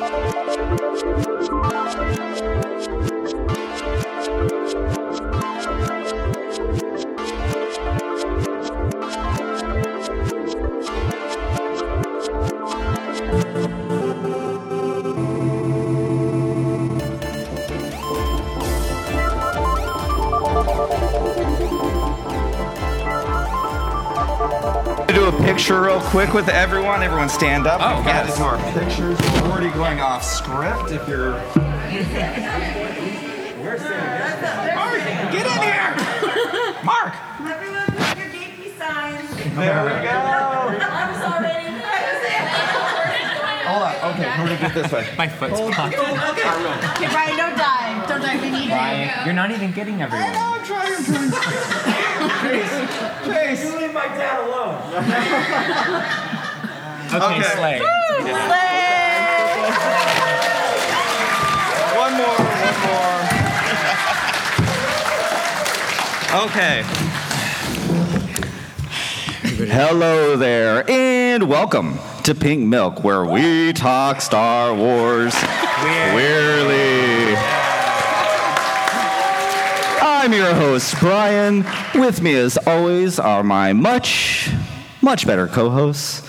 do real quick with everyone. Everyone stand up. Oh, We've got yes. into our pictures. We're already going off script. If you're. Mark, get in here! Mark! Everyone put your DP signs. There we go. I'm sorry. Hold on. Okay, we're gonna do it this way. My foot's blocked. Okay, Brian, don't die. Don't die. We need you. Brian, you're not even getting everyone. I'm trying, I'm trying. Chase, Chase. Leave my dad alone. Okay, Okay. Slay. One more, one more. Okay. Hello there, and welcome to Pink Milk, where we talk Star Wars weirdly. I'm your host, Brian. With me, as always, are my much, much better co hosts,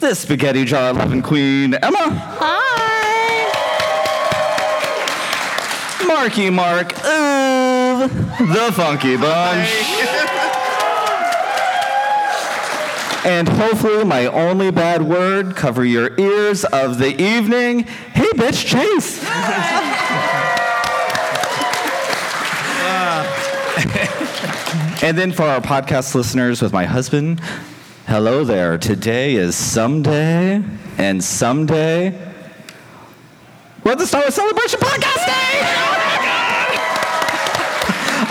the Spaghetti Jar 11 Queen, Emma. Hi. Marky Mark of the Funky Bunch. And hopefully, my only bad word cover your ears of the evening. Hey, bitch, Chase. and then for our podcast listeners with my husband, hello there. Today is someday, and someday we're the Star Wars Celebration Podcast Day!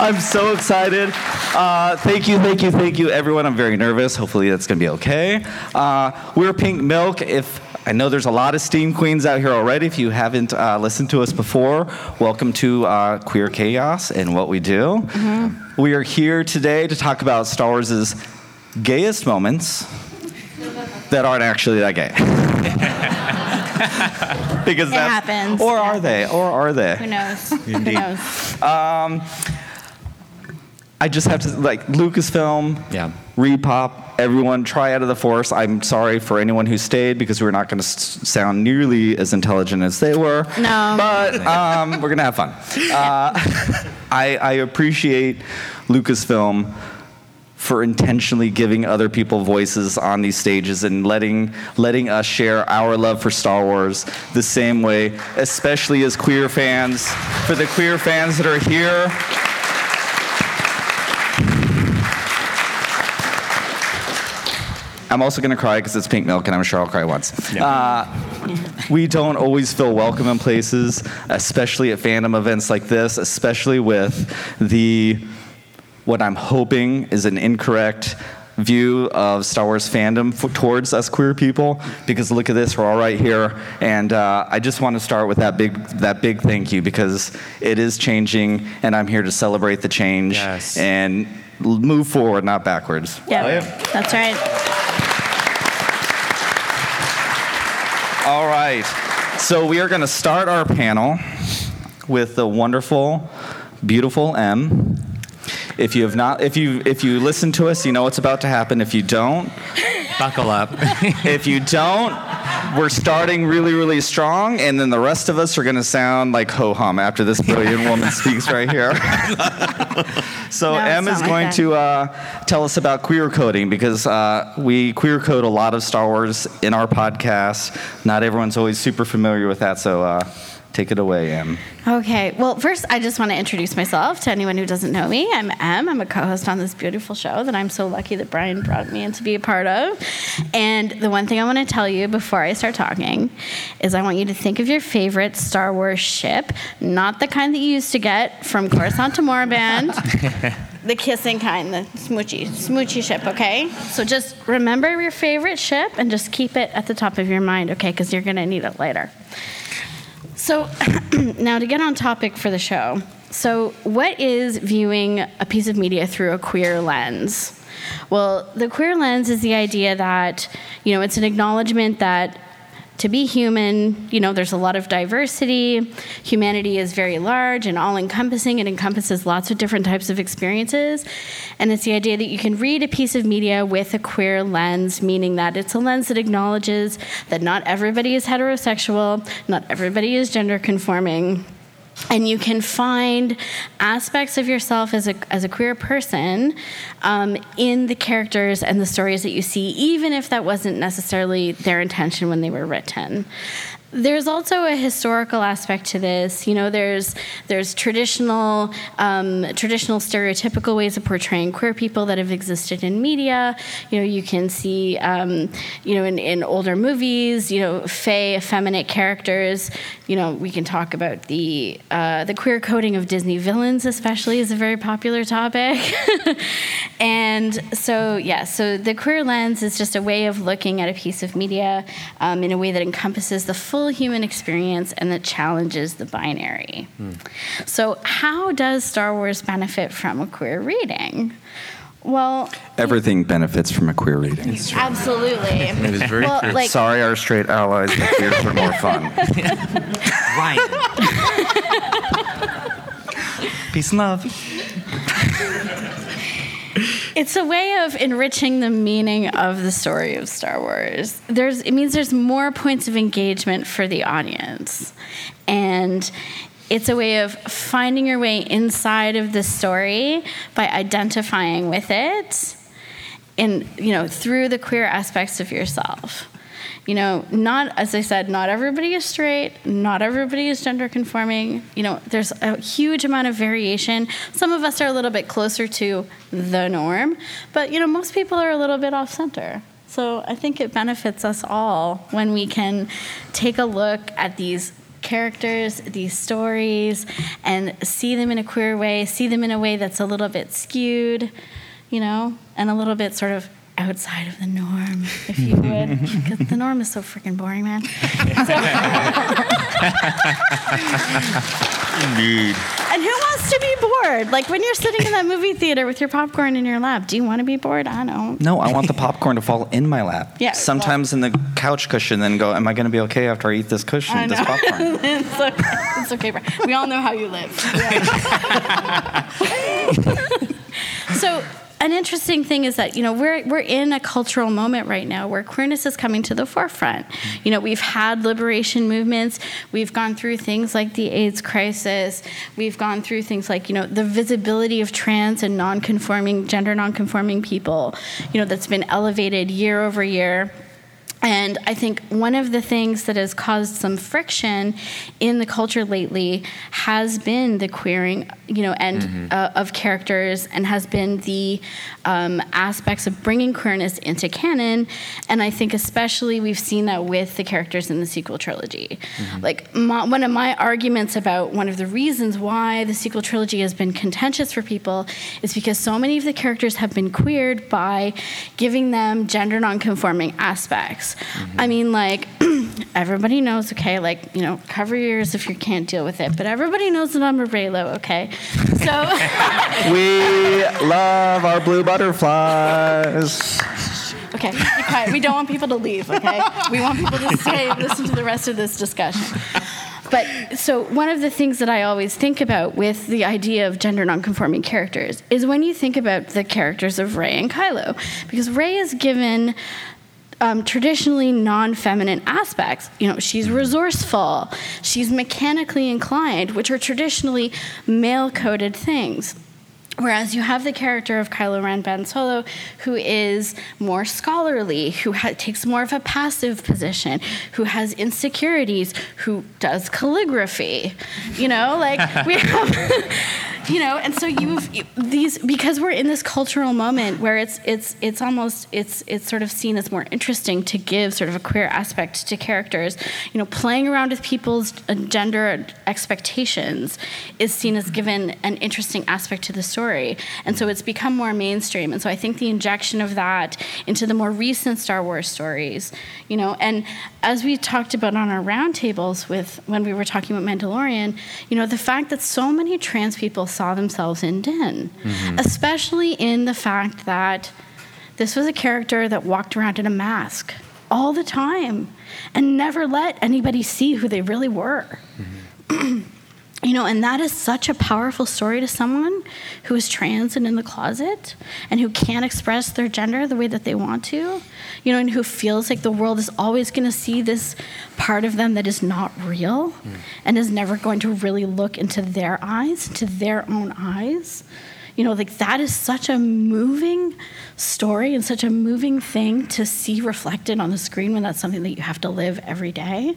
I'm so excited. Uh, thank you, thank you, thank you, everyone. I'm very nervous. Hopefully, that's going to be okay. Uh, we're Pink Milk. If I know there's a lot of Steam Queens out here already. If you haven't uh, listened to us before, welcome to uh, Queer Chaos and what we do. We are here today to talk about Star Wars' gayest moments that aren't actually that gay. because that's happens. Or It are they? Or are they? Who knows? Who Indeed. knows? I just have to like Lucasfilm, Yeah. Repop, everyone try out of the force. I'm sorry for anyone who stayed because we're not going to s- sound nearly as intelligent as they were. No. but um, we're going to have fun. Uh, I, I appreciate Lucasfilm for intentionally giving other people voices on these stages and letting letting us share our love for Star Wars the same way, especially as queer fans. For the queer fans that are here, I'm also going to cry because it's pink milk, and I'm sure I'll cry once. Uh, we don't always feel welcome in places, especially at fandom events like this, especially with the what I'm hoping is an incorrect view of Star Wars fandom f- towards us queer people. Because look at this, we're all right here, and uh, I just want to start with that big that big thank you because it is changing, and I'm here to celebrate the change Yes. and move forward, not backwards. Yeah, that's right. All right. So we are going to start our panel with the wonderful, beautiful M. If you have not, if you if you listen to us, you know what's about to happen. If you don't, Buckle up. if you don't, we're starting really, really strong, and then the rest of us are going to sound like ho hum after this brilliant woman speaks right here. so No, Em is like going that. to uh, tell us about queer coding because uh, we queer code a lot of Star Wars in our podcast. Not everyone's always super familiar with that, so uh, take it away, Em. Okay. Well, first, I just want to introduce myself to anyone who doesn't know me. I'm Em. I'm a co-host on this beautiful show that I'm so lucky that Brian brought me in to be a part of. And the one thing I want to tell you before I start talking is I want you to think of your favorite Star Wars ship, not the kind that you used to get from Coruscant to Moraband. The kissing kind, the smoochy, smoochy ship, okay? So just remember your favorite ship and just keep it at the top of your mind, okay? Because you're gonna need it later. So, now to get on topic for the show. So, what is viewing a piece of media through a queer lens? Well, the queer lens is the idea that, you know, it's an acknowledgement that to be human, you know, there's a lot of diversity. Humanity is very large and all encompassing. It encompasses lots of different types of experiences. And it's the idea that you can read a piece of media with a queer lens, meaning that it's a lens that acknowledges that not everybody is heterosexual, not everybody is gender conforming and you can find aspects of yourself as a, as a queer person um, in the characters and the stories that you see, even if that wasn't necessarily their intention when they were written. There's also a historical aspect to this. You know, there's there's traditional um, traditional stereotypical ways of portraying queer people that have existed in media. You know, you can see um, you know in, in older movies, you know, fey, effeminate characters. You know, we can talk about the uh, the queer coding of Disney villains, especially, is a very popular topic. and so, yeah, so the queer lens is just a way of looking at a piece of media um, in a way that encompasses the full human experience and that challenges the binary. So, how does Star Wars benefit from a queer reading? Well, Everything benefits from a queer reading. absolutely. It was very Well, true. like- Sorry, our straight allies, but queers are more fun. Ryan. Peace and love. It's a way of enriching the meaning of the story of Star Wars. There's, it means there's more points of engagement for the audience. And it's a way of finding your way inside of the story by identifying with it in, you know, through the queer aspects of yourself. You know, not, as I said, not everybody is straight, not everybody is gender conforming. You know, there's a huge amount of variation. Some of us are a little bit closer to the norm, but, you know, most people are a little bit off center. So I think it benefits us all when we can take a look at these characters, these stories, and see them in a queer way, see them in a way that's a little bit skewed, you know, and a little bit sort of outside of the norm, if you would. Because the norm is so freaking boring, man. Indeed. And who wants to be bored? Like when you're sitting in that movie theater with your popcorn in your lap, do you want to be bored? I don't. No, I want the popcorn to fall in my lap. Yeah, Sometimes in the couch cushion, then go, Am I going to be okay after I eat this cushion, I this know. popcorn? it's okay. It's okay. Brian. We all know how you live. so an interesting thing is that you know we're we're in a cultural moment right now where queerness is coming to the forefront. You know we've had liberation movements. We've gone through things like the AIDS crisis. We've gone through things like you know the visibility of trans and non-conforming gender non-conforming people. You know that's been elevated year over year. And I think one of the things that has caused some friction in the culture lately has been the queering, you know, and uh, of characters, and has been the um, aspects of bringing queerness into canon. And I think especially we've seen that with the characters in the sequel trilogy. Like my, one of my arguments about one of the reasons why the sequel trilogy has been contentious for people is because so many of the characters have been queered by giving them gender nonconforming aspects. Mm-hmm. I mean, like, everybody knows, okay, like, you know, cover your ears if you can't deal with it, but everybody knows that I'm a Reylo, okay? So, we love our blue butterflies. okay, be quiet. We don't want people to leave, okay? We want people to stay and listen to the rest of this discussion. But so one of the things that I always think about with the idea of gender nonconforming characters is when you think about the characters of Rey and Kylo, because Rey is given um, traditionally non-feminine aspects. You know, she's resourceful, she's mechanically inclined, which are traditionally male-coded things. Whereas you have the character of Kylo Ren Ben Solo, who is more scholarly, who ha- takes more of a passive position, who has insecurities, who does calligraphy. You know, like we have, you know, and so you've you, these because we're in this cultural moment where it's it's it's almost it's it's sort of seen as more interesting to give sort of a queer aspect to characters. You know, playing around with people's uh, gender expectations is seen as given an interesting aspect to the story. And so it's become more mainstream. And so I think the injection of that into the more recent Star Wars stories, you know, and as we talked about on our roundtables with when we were talking about Mandalorian, you know, the fact that so many trans people saw themselves in Din, mm-hmm. especially in the fact that this was a character that walked around in a mask all the time and never let anybody see who they really were. Mm-hmm. You know, and that is such a powerful story to someone who is trans and in the closet and who can't express their gender the way that they want to, you know, and who feels like the world is always going to see this part of them that is not real mm. and is never going to really look into their eyes, into their own eyes. You know, like that is such a moving story and such a moving thing to see reflected on the screen when that's something that you have to live every day.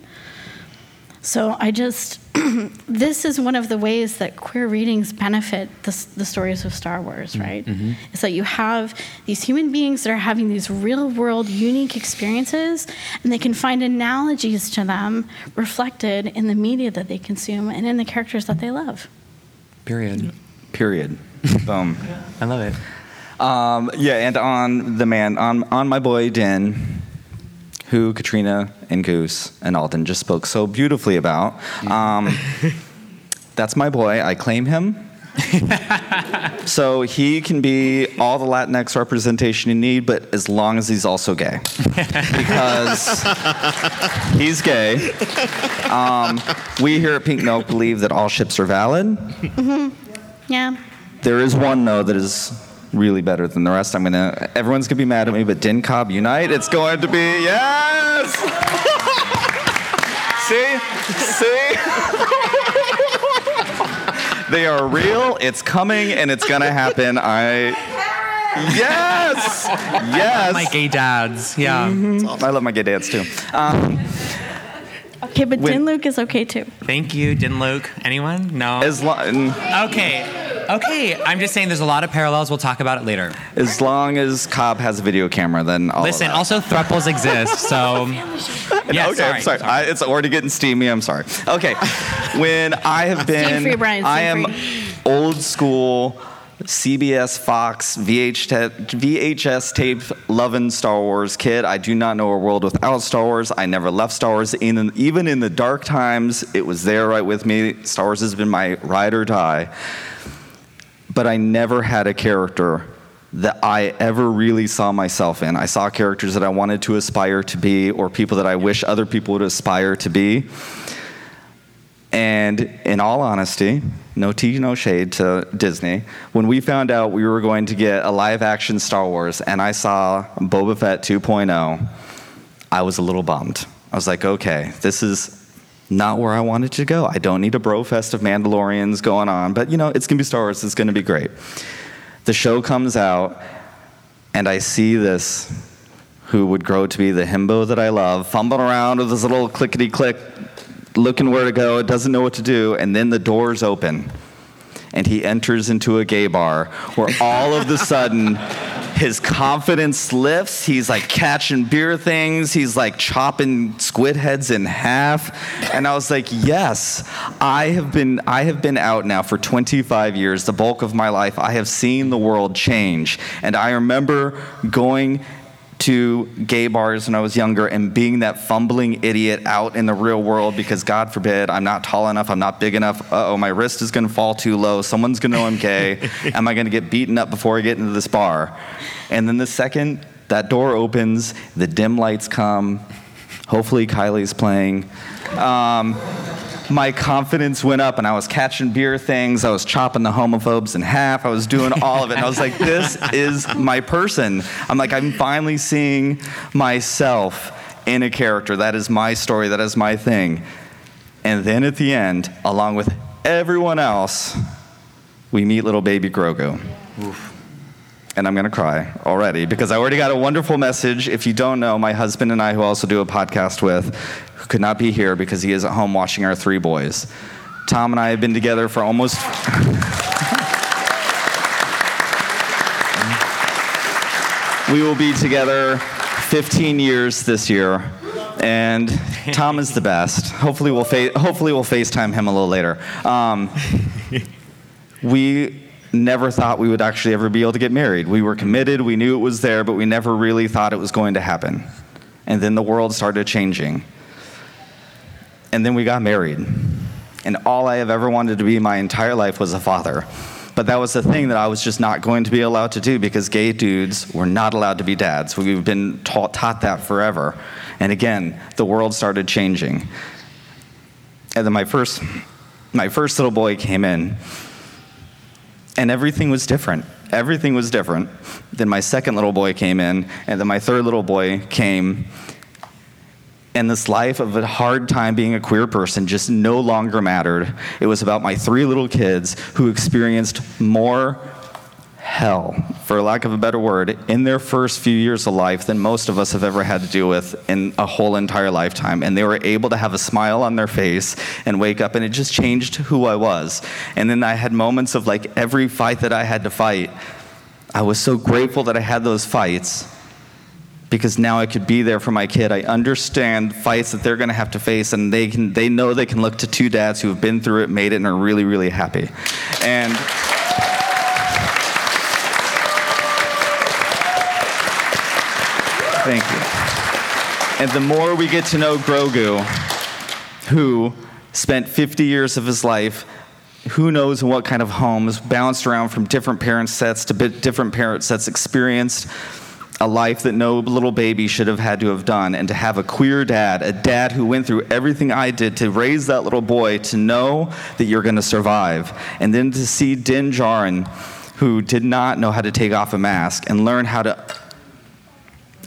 So I just, this is one of the ways that queer readings benefit the, the stories of Star Wars, mm-hmm. right? Mm-hmm. Is that you have these human beings that are having these real world unique experiences, and they can find analogies to them reflected in the media that they consume and in the characters that they love. Period. Period. Boom. I love it. Um, yeah, and on the man, on, on my boy Din, who Katrina and Goose and Alden just spoke so beautifully about. Um, that's my boy. I claim him. so he can be all the Latinx representation you need, but as long as he's also gay, because he's gay. Um, we here at Pink Milk believe that all ships are valid. Mm-hmm. Yeah. There is one though that is really better than the rest. I'm gonna. Everyone's gonna be mad at me, but Din Cobb Unite. It's going to be yes. see, see. they are real. It's coming, and it's gonna happen. I. Yes. Yes. My gay dads. Yeah. Mm-hmm. I love my gay dads too. Um, okay, but when, Din Luke is okay too. Thank you, Din Luke. Anyone? No. As long. Okay. Okay, I'm just saying there's a lot of parallels. We'll talk about it later. As long as Cobb has a video camera, then all Listen, also thruples exist, so. yeah, okay, sorry. I'm sorry. I, it's already getting steamy. I'm sorry. Okay, when I have been, free, Brian, I am old school. CBS, Fox, VH VHS tape loving Star Wars kid. I do not know a world without Star Wars. I never left Star Wars. In, even in the dark times, it was there right with me. Star Wars has been my ride or die but I never had a character that I ever really saw myself in. I saw characters that I wanted to aspire to be or people that I wish other people would aspire to be. And in all honesty, no tea, no shade to Disney, when we found out we were going to get a live action Star Wars and I saw Boba Fett 2.0, I was a little bummed. I was like, okay, this is not where I wanted to go. I don't need a bro fest of Mandalorians going on, but you know, it's gonna be Star Wars, it's gonna be great. The show comes out, and I see this who would grow to be the himbo that I love, fumbling around with his little clickety click, looking where to go, doesn't know what to do, and then the doors open and he enters into a gay bar where all of the sudden his confidence lifts. He's like catching beer things. He's like chopping squid heads in half. And I was like, yes, I have been I have been out now for 25 years, the bulk of my life. I have seen the world change. And I remember going to gay bars when I was younger and being that fumbling idiot out in the real world because God forbid I'm not tall enough, I'm not big enough. oh, my wrist is gonna fall too low. Someone's gonna know I'm gay. Am I gonna get beaten up before I get into this bar? And then the second that door opens, the dim lights come. Hopefully, Kylie's playing. Um, my confidence went up and I was catching beer things. I was chopping the homophobes in half. I was doing all of it. And I was like, this is my person. I'm like, I'm finally seeing myself in a character. That is my story. That is my thing. And then at the end, along with everyone else, we meet little baby Grogu. Oof and I'm going to cry already because I already got a wonderful message. If you don't know, my husband and I, who also do a podcast with, who could not be here because he is at home watching our three boys. Tom and I have been together for almost. we will be together 15 years this year and Tom is the best. Hopefully, we'll fa- hopefully we'll FaceTime him a little later. Um, we never thought we would actually ever be able to get married. We were committed, we knew it was there, but we never really thought it was going to happen. And then the world started changing. And then we got married. And all I have ever wanted to be my entire life was a father. But that was the thing that I was just not going to be allowed to do because gay dudes were not allowed to be dads. We've been taught, taught that forever. And again, the world started changing. And then my first, my first little boy came in, and everything was different. Everything was different. Then my second little boy came in, and then my third little boy came. And this life of a hard time being a queer person just no longer mattered. It was about my three little kids who experienced more hell, for lack of a better word, in their first few years of life than most of us have ever had to deal with in a whole entire lifetime. And they were able to have a smile on their face and wake up, and it just changed who I was. And then I had moments of like every fight that I had to fight, I was so grateful that I had those fights because now I could be there for my kid. I understand fights that they're going to have to face, and they can they know they can look to two dads who have been through it, made it, and are really really happy. And thank you. And the more we get to know Grogu, who spent 50 years of his life who knows in what kind of homes, bounced around from different parent sets to different parent sets, experienced a life that no little baby should have had to have done. And to have a queer dad, a dad who went through everything I did to raise that little boy, to know that you're going to survive. And then to see Din Djarin, who did not know how to take off a mask and learn how to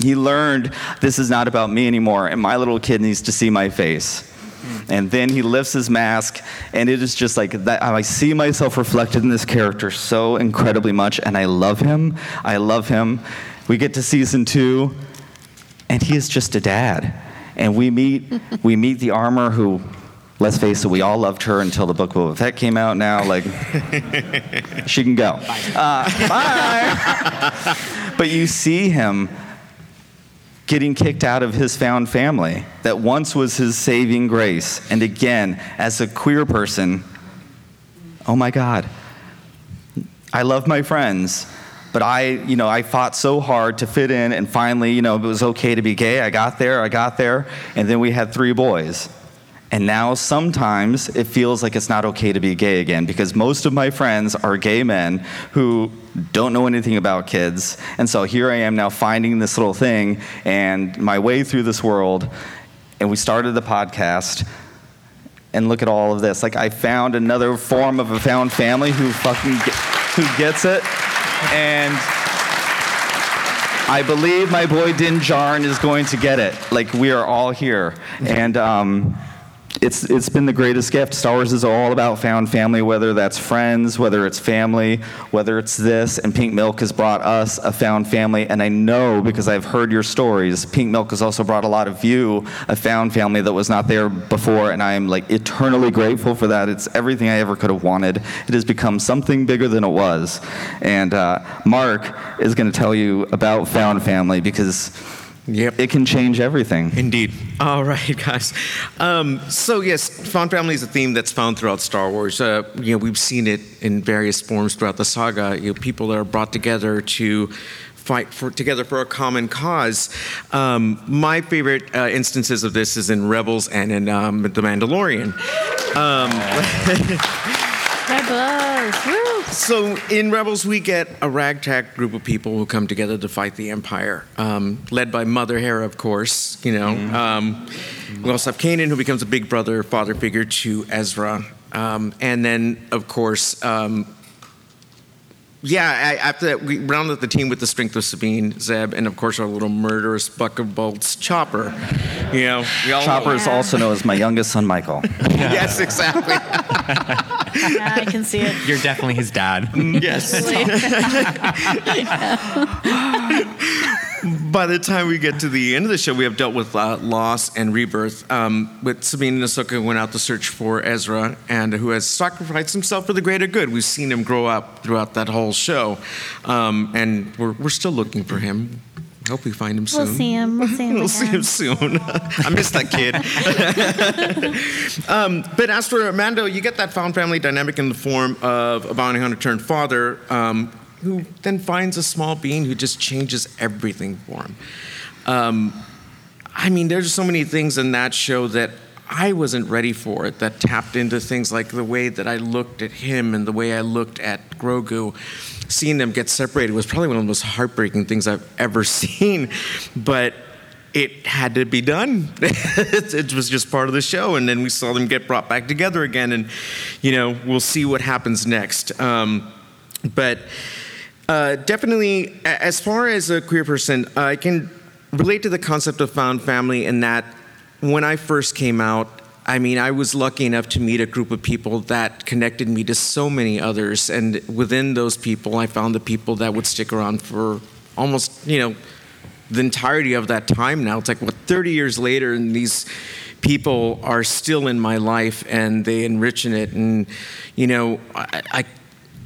he learned this is not about me anymore, and my little kid needs to see my face. And then he lifts his mask, and it is just like that. I see myself reflected in this character so incredibly much, and I love him. I love him. We get to season two, and he is just a dad. And we meet, we meet the Armorer who, let's face it, we all loved her until the book of Boba Fett came out. Now, like, she can go. Uh, bye. but you see him getting kicked out of his found family that once was his saving grace. And again, as a queer person, oh my God, I love my friends. But I, you know, I fought so hard to fit in, and finally, you know, it was okay to be gay. I got there, I got there, and then we had three boys. And now sometimes it feels like it's not okay to be gay again because most of my friends are gay men who don't know anything about kids. And so here I am now finding this little thing and my way through this world. And we started the podcast. And look at all of this. Like I found another form of a found family who fucking get, who gets it. And I believe my boy Din is going to get it. Like we are all here. And um, it's it's been the greatest gift. Star Wars is all about found family, whether that's friends, whether it's family, whether it's this. And Pink Milk has brought us a found family. And I know because I've heard your stories, Pink Milk has also brought a lot of you a found family that was not there before. And I am like eternally grateful for that. It's everything I ever could have wanted. It has become something bigger than it was. And uh, Mark is going to tell you about found family because. Yep. It can change everything. Indeed. All right, guys. Um, so yes, found family is a theme that's found throughout Star Wars. Uh, you know, we've seen it in various forms throughout the saga. You know, people that are brought together to fight for, together for a common cause. Um, my favorite uh, instances of this is in Rebels and in um, The Mandalorian. Um, Rebels. Woo. So in Rebels, we get a ragtag group of people who come together to fight the Empire, um, led by Mother Hera, of course. You know, um, we also have Kanan, who becomes a big brother, father figure to Ezra, um, and then of course. Yeah, I, after that, we rounded out the team with the strength of Sabine, Zeb, and of course our little murderous buck of bolts, Chopper. You know, we all Chopper know. is also known as my youngest son, Michael. yes, exactly. Yeah, I can see it. You're definitely his dad. Mm, yes. By the time we get to the end of the show, we have dealt with uh, loss and rebirth. Um, with Sabine and Ahsoka went out to search for Ezra, and who has sacrificed himself for the greater good. We've seen him grow up throughout that whole show, um, and we're, we're still looking for him. Hope we find him soon. We'll see him. We'll see him We'll see him soon. I miss that kid. um, but as for Mando, you get that found family dynamic in the form of a bounty hunter turned father um, who then finds a small being who just changes everything for him. Um, I mean, there's so many things in that show that I wasn't ready for it. That tapped into things like the way that I looked at him and the way I looked at Grogu. Seeing them get separated was probably one of the most heartbreaking things I've ever seen, but it had to be done. it, was just part of the show, and then we saw them get brought back together again, and you know we'll see what happens next. Um, but uh, definitely, as far as a queer person, I can relate to the concept of found family in that when I first came out, I mean, I was lucky enough to meet a group of people that connected me to so many others. And within those people, I found the people that would stick around for almost, you know, the entirety of that time now. It's like, what, 30 years later, and these people are still in my life and they enrich in it. And, you know, I, I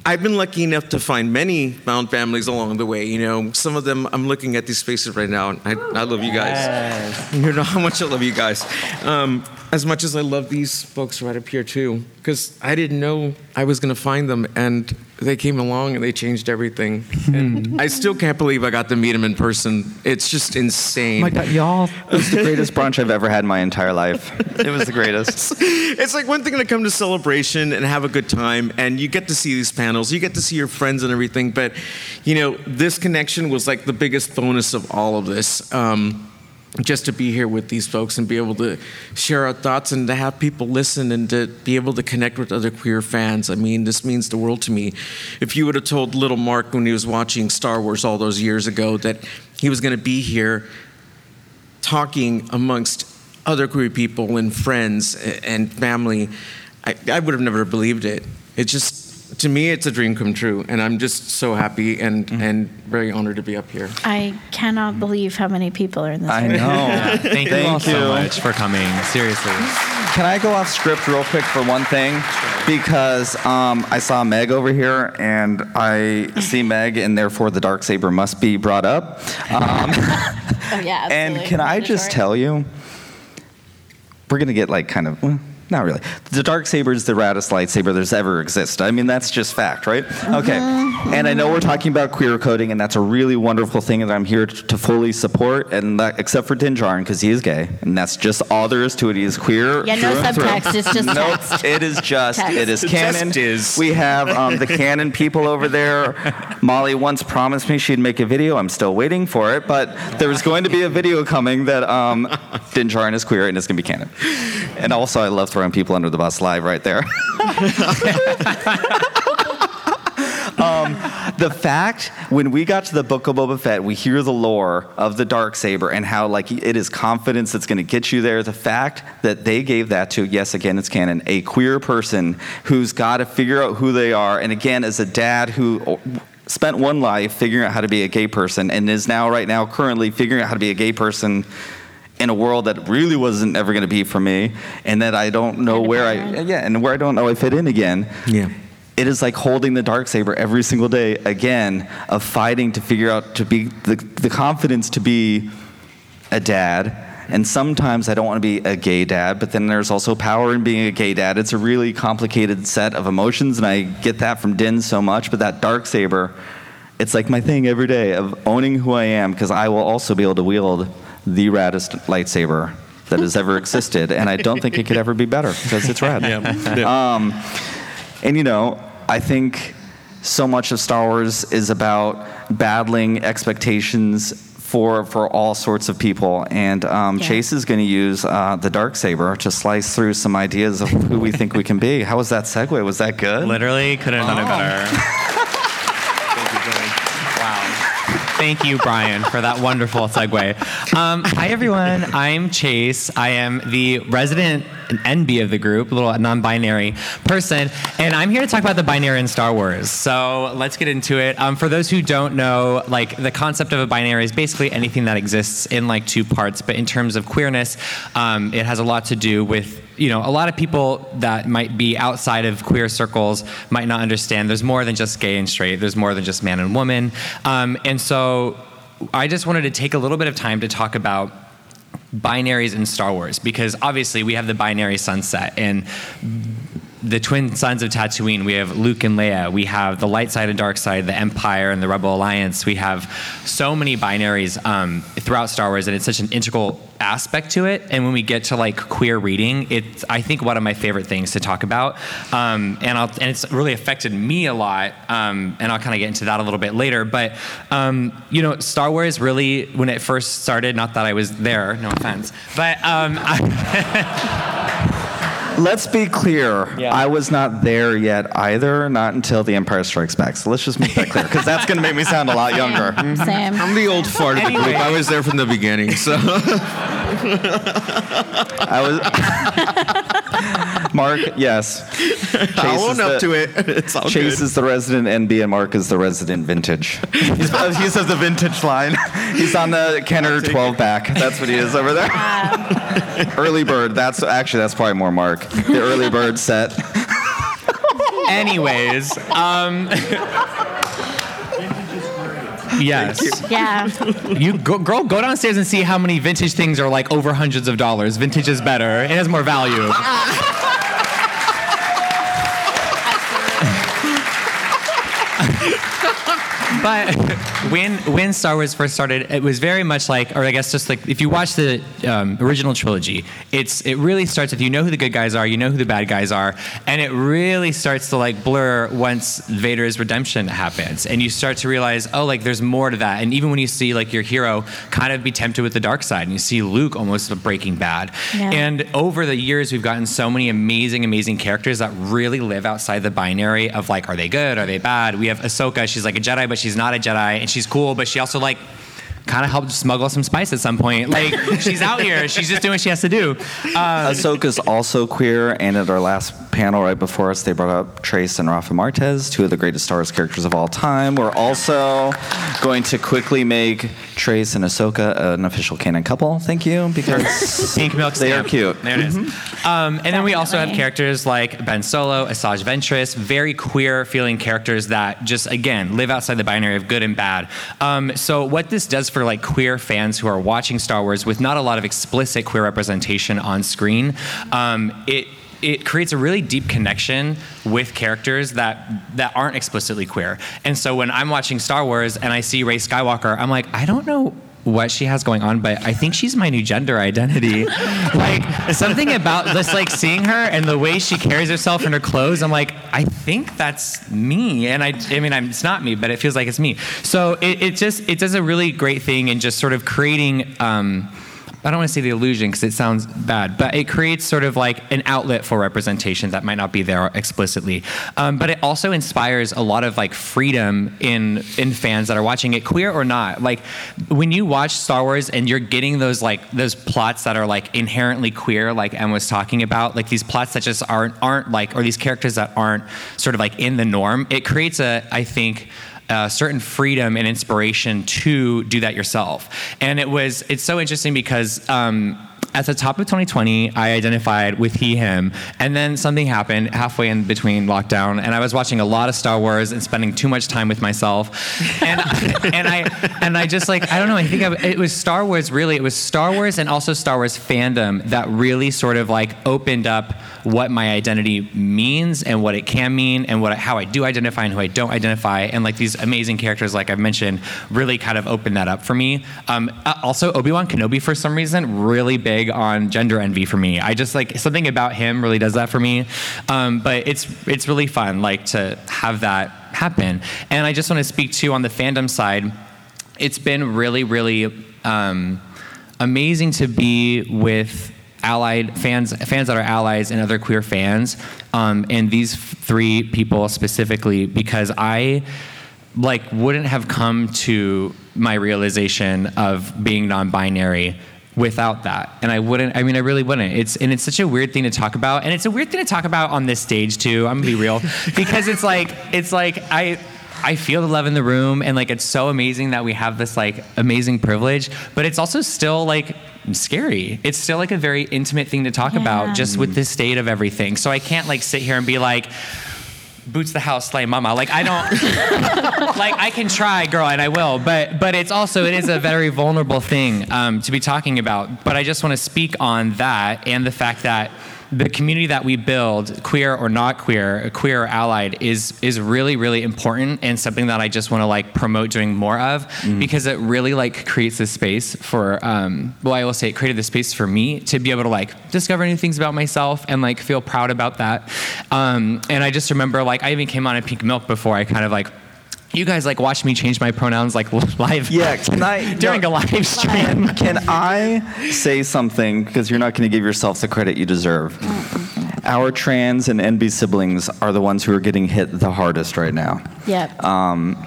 I've been lucky enough to find many found families along the way. You know, some of them, I'm looking at these faces right now, and I, I love you guys. You know how much I love you guys. Um, as much as I love these folks right up here, too, because I didn't know I was going to find them, and they came along and they changed everything. And I still can't believe I got to meet them in person. It's just insane. Oh my God, y'all! It was the greatest brunch I've ever had in my entire life. It was the greatest. it's like one thing to come to celebration and have a good time and you get to see these panels you get to see your friends and everything but you know this connection was like the biggest bonus of all of this um, just to be here with these folks and be able to share our thoughts and to have people listen and to be able to connect with other queer fans. I mean, this means the world to me. If you would have told little Mark when he was watching Star Wars all those years ago that he was going to be here talking amongst other queer people and friends and family, I, I would have never believed it. It just, to me, it's a dream come true, and I'm just so happy and, and very honored to be up here. I cannot believe how many people are in this I room. know. Thank, you all you. so much for coming. Seriously. Can I go off script real quick for one thing? Because um, I saw Meg over here, and I see Meg, and therefore the dark saber must be brought up. Um, Oh yeah. absolutely. and can I just tell you, we're gonna get like kind of. Well, not really. The dark saber is the raddest lightsaber there's ever existed. I mean, that's just fact, right? Okay. And I know we're talking about queer coding, and that's a really wonderful thing that I'm here to fully support. And that, except for Din Djarin, because he is gay, and that's just all there is to it. He is queer. Yeah, no through through. subtext. It's just Nope, text. it is just Text. it is canon. just is. We have um, the canon people over there. Molly once promised me she'd make a video. I'm still waiting for it, but there was going to be a video coming that um, Din Djarin is queer and it's going to be canon. And also, I love throwing people under the bus live right there. um, the fact when we got to the book of Boba Fett, we hear the lore of the dark saber and how like it is confidence that's going to get you there. The fact that they gave that to yes, again, it's canon, a queer person who's got to figure out who they are, and again, as a dad who spent one life figuring out how to be a gay person and is now right now currently figuring out how to be a gay person in a world that really wasn't ever going to be for me and that I don't know Kind where I yeah and where I don't know I fit in again Yeah. it is like holding the dark saber every single day again of fighting to figure out to be the, the confidence to be a dad. And sometimes i don't want to be a gay dad but then there's also power in being a gay dad. It's a really complicated set of emotions and i get that from din so much but that dark saber it's like my thing every day of owning who i am because i will also be able to wield the raddest lightsaber that has ever existed and i don't think it could ever be better because it's rad um, and you know, I think so much of Star Wars is about battling expectations for for all sorts of people. And um, Yeah. Chase is going to use uh, the dark saber to slice through some ideas of who we think we can be. How was that segue? Was that good? Literally couldn't have done it better. Wow. Thank you, Brian, for that wonderful segue. Um, hi, everyone. I'm Chase. I am the resident NB of the group, a little non-binary person, and I'm here to talk about the binary in Star Wars. So let's get into it. Um, for those who don't know, like the concept of a binary is basically anything that exists in like two parts, but in terms of queerness, um, it has a lot to do with you know, a lot of people that might be outside of queer circles might not understand there's more than just gay and straight, there's more than just man and woman. Um, and so I just wanted to take a little bit of time to talk about binaries in Star Wars because obviously we have the binary sunset and the twin sons of Tatooine. We have Luke and Leia. We have the light side and dark side, the Empire and the Rebel Alliance. We have so many binaries um, throughout Star Wars, and it's such an integral aspect to it. And when we get to like queer reading, it's I think one of my favorite things to talk about. Um, and I'll, and it's really affected me a lot. Um, and I'll kind of get into that a little bit later. But um, you know, Star Wars really, when it first started, not that I was there, no offense, but um, I, Let's be clear. Yeah. I was not there yet either, not until The Empire Strikes Back. So let's just make that clear, because that's going to make me sound a lot younger. Same. I'm the old fart of the group. I was there from the beginning, so I was. Mark, yes. Chase I'll is own up the- to it. It's all Chase good. is the resident NB and Mark is the resident vintage. He's, he says the vintage line. He's on the Kenner 12 back. That's what he is over there. early bird. That's actually that's probably more Mark. The early bird set. anyways, um, yes. Yeah. You go, girl, go downstairs and see how many vintage things are like over hundreds of dollars. Vintage is better. It has more value. But when when Star Wars first started, it was very much like, or I guess just like if you watch the um, original trilogy, it's it really starts if you know who the good guys are, you know who the bad guys are, and it really starts to like blur once Vader's redemption happens, and you start to realize, oh, like there's more to that. And even when you see like your hero kind of be tempted with the dark side, and you see Luke almost breaking bad, Yeah. and over the years we've gotten so many amazing, amazing characters that really live outside the binary of like, are they good, are they bad? We have Ahsoka, she's like a Jedi, but she's not a Jedi, and she's cool, but she also like kind of helped smuggle some spice at some point. Like she's out here, she's just doing what she has to do. Ahsoka's also queer, and at our last panel right before us, they brought up Trace and Rafa Martez, two of the greatest Star Wars characters of all time. We're also going to quickly make Trace and Ahsoka an official canon couple. Thank you, because Pink milk They are cute. There it is. Um, and then we also have characters like Ben Solo, Asajj Ventress, very queer feeling characters that just again live outside the binary of good and bad. Um, so what this does for like queer fans who are watching Star Wars with not a lot of explicit queer representation on screen, um, it it creates a really deep connection with characters that that aren't explicitly queer. And so when I'm watching Star Wars and I see Rey Skywalker, I'm like, I don't know what she has going on, but I think she's my new gender identity. like something about just like seeing her and the way she carries herself in her clothes. I'm like, I think that's me. And I, I mean, I'm, it's not me, but it feels like it's me. So it, it just it does a really great thing in just sort of creating. Um, I don't want to say the illusion because it sounds bad, but it creates sort of like an outlet for representation that might not be there explicitly. Um, but it also inspires a lot of like freedom in in fans that are watching it, queer or not. Like when you watch Star Wars and you're getting those like those plots that are like inherently queer, like Em was talking about, like these plots that just aren't aren't like, or these characters that aren't sort of like in the norm. It creates a, I think uh, certain freedom and inspiration to do that yourself. And it was it's so interesting because um, at the top of 2020, I identified with he him, and then something happened halfway in between lockdown, and I was watching a lot of Star Wars and spending too much time with myself, and and I and I just like I don't know I think I, it was Star Wars really it was Star Wars and also Star Wars fandom that really sort of like opened up what my identity means and what it can mean and what how I do identify and who I don't identify and like these amazing characters like I've mentioned really kind of opened that up for me. Um, uh, also Obi Wan Kenobi for some reason really big on gender envy for me. I just like something about him really does that for me. Um, but it's it's really fun like to have that happen. And I just want to speak to on the fandom side. It's been really really. Um, amazing to be with allied fans fans that are allies and other queer fans. Um, and these three people specifically because i like wouldn't have come to my realization of being non-binary without that. And i wouldn't i mean i really wouldn't. It's and it's such a weird thing to talk about. And it's a weird thing to talk about on this stage too. I'm gonna be real. Because it's like it's like i I feel the love in the room, and like it's so amazing that we have this like amazing privilege, but it's also still like scary. It's still like a very intimate thing to talk Yeah. about just with the state of everything. So I can't like sit here and be like, boots the house, slay mama. Like I don't, like I can try, girl, and I will, but but it's also it is a very vulnerable thing um, to be talking about. But I just want to speak on that and the fact that the community that we build, queer or not queer, queer or allied, is is really really important and something that I just want to like promote doing more of because it really like creates this space for. Um, well, I will say it created this space for me to be able to like discover new things about myself and like feel proud about that. Um, and I just remember like I even came on a Pink Milk before I kind of like. You guys like watch me change my pronouns like live. Yeah, can I during no, a live stream? Can I say something because you're not going to give yourself the credit you deserve? Our trans and NB siblings are the ones who are getting hit the hardest right now. Yep. Um,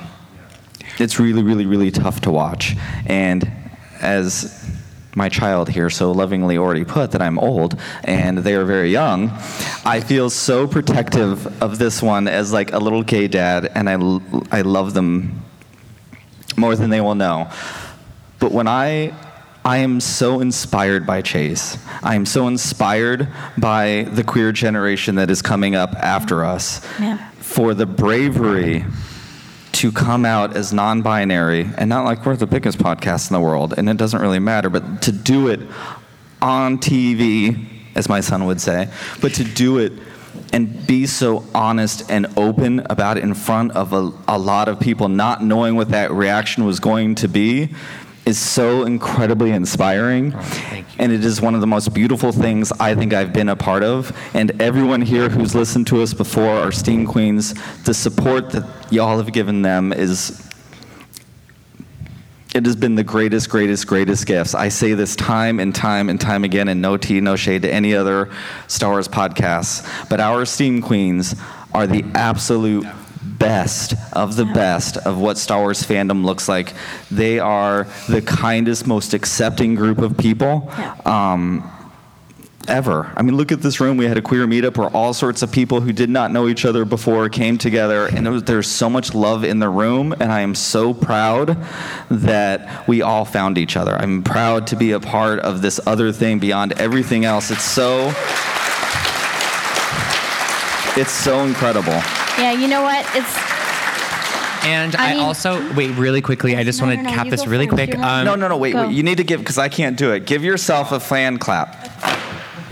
it's really, really, really tough to watch. And as my child here so lovingly already put that I'm old and they are very young, I feel so protective of this one as like a little gay dad, and I, l- I love them more than they will know. But when I I am so inspired by Chase. I am so inspired by the queer generation that is coming up after us Yeah. for the bravery to come out as non-binary and not like we're the biggest podcast in the world and it doesn't really matter but to do it on TV as my son would say but to do it and be so honest and open about it in front of a, a lot of people not knowing what that reaction was going to be is so incredibly inspiring oh, thank you. and it is one of the most beautiful things I think I've been a part of. And everyone here who's listened to us before, our Steam Queens, the support that y'all have given them is. It has been the greatest, greatest, greatest gifts. I say this time and time and time again, and no tea, no shade to any other Star Wars podcasts. But our Steam Queens are the absolute best of the best of what Star Wars fandom looks like. They are the kindest, most accepting group of people. Um, ever. I mean, look at this room. We had a queer meetup where all sorts of people who did not know each other before came together, and was, there's so much love in the room. And I am so proud that we all found each other. I'm proud to be a part of this other thing beyond everything else. It's so. It's so incredible. Yeah, you know what? It's And I I, mean- also wait really quickly. I just No, want to no, no, cap you this really quick. Um, No, no, no, wait, wait. You need to give, because I can't do it. Give yourself a fan clap.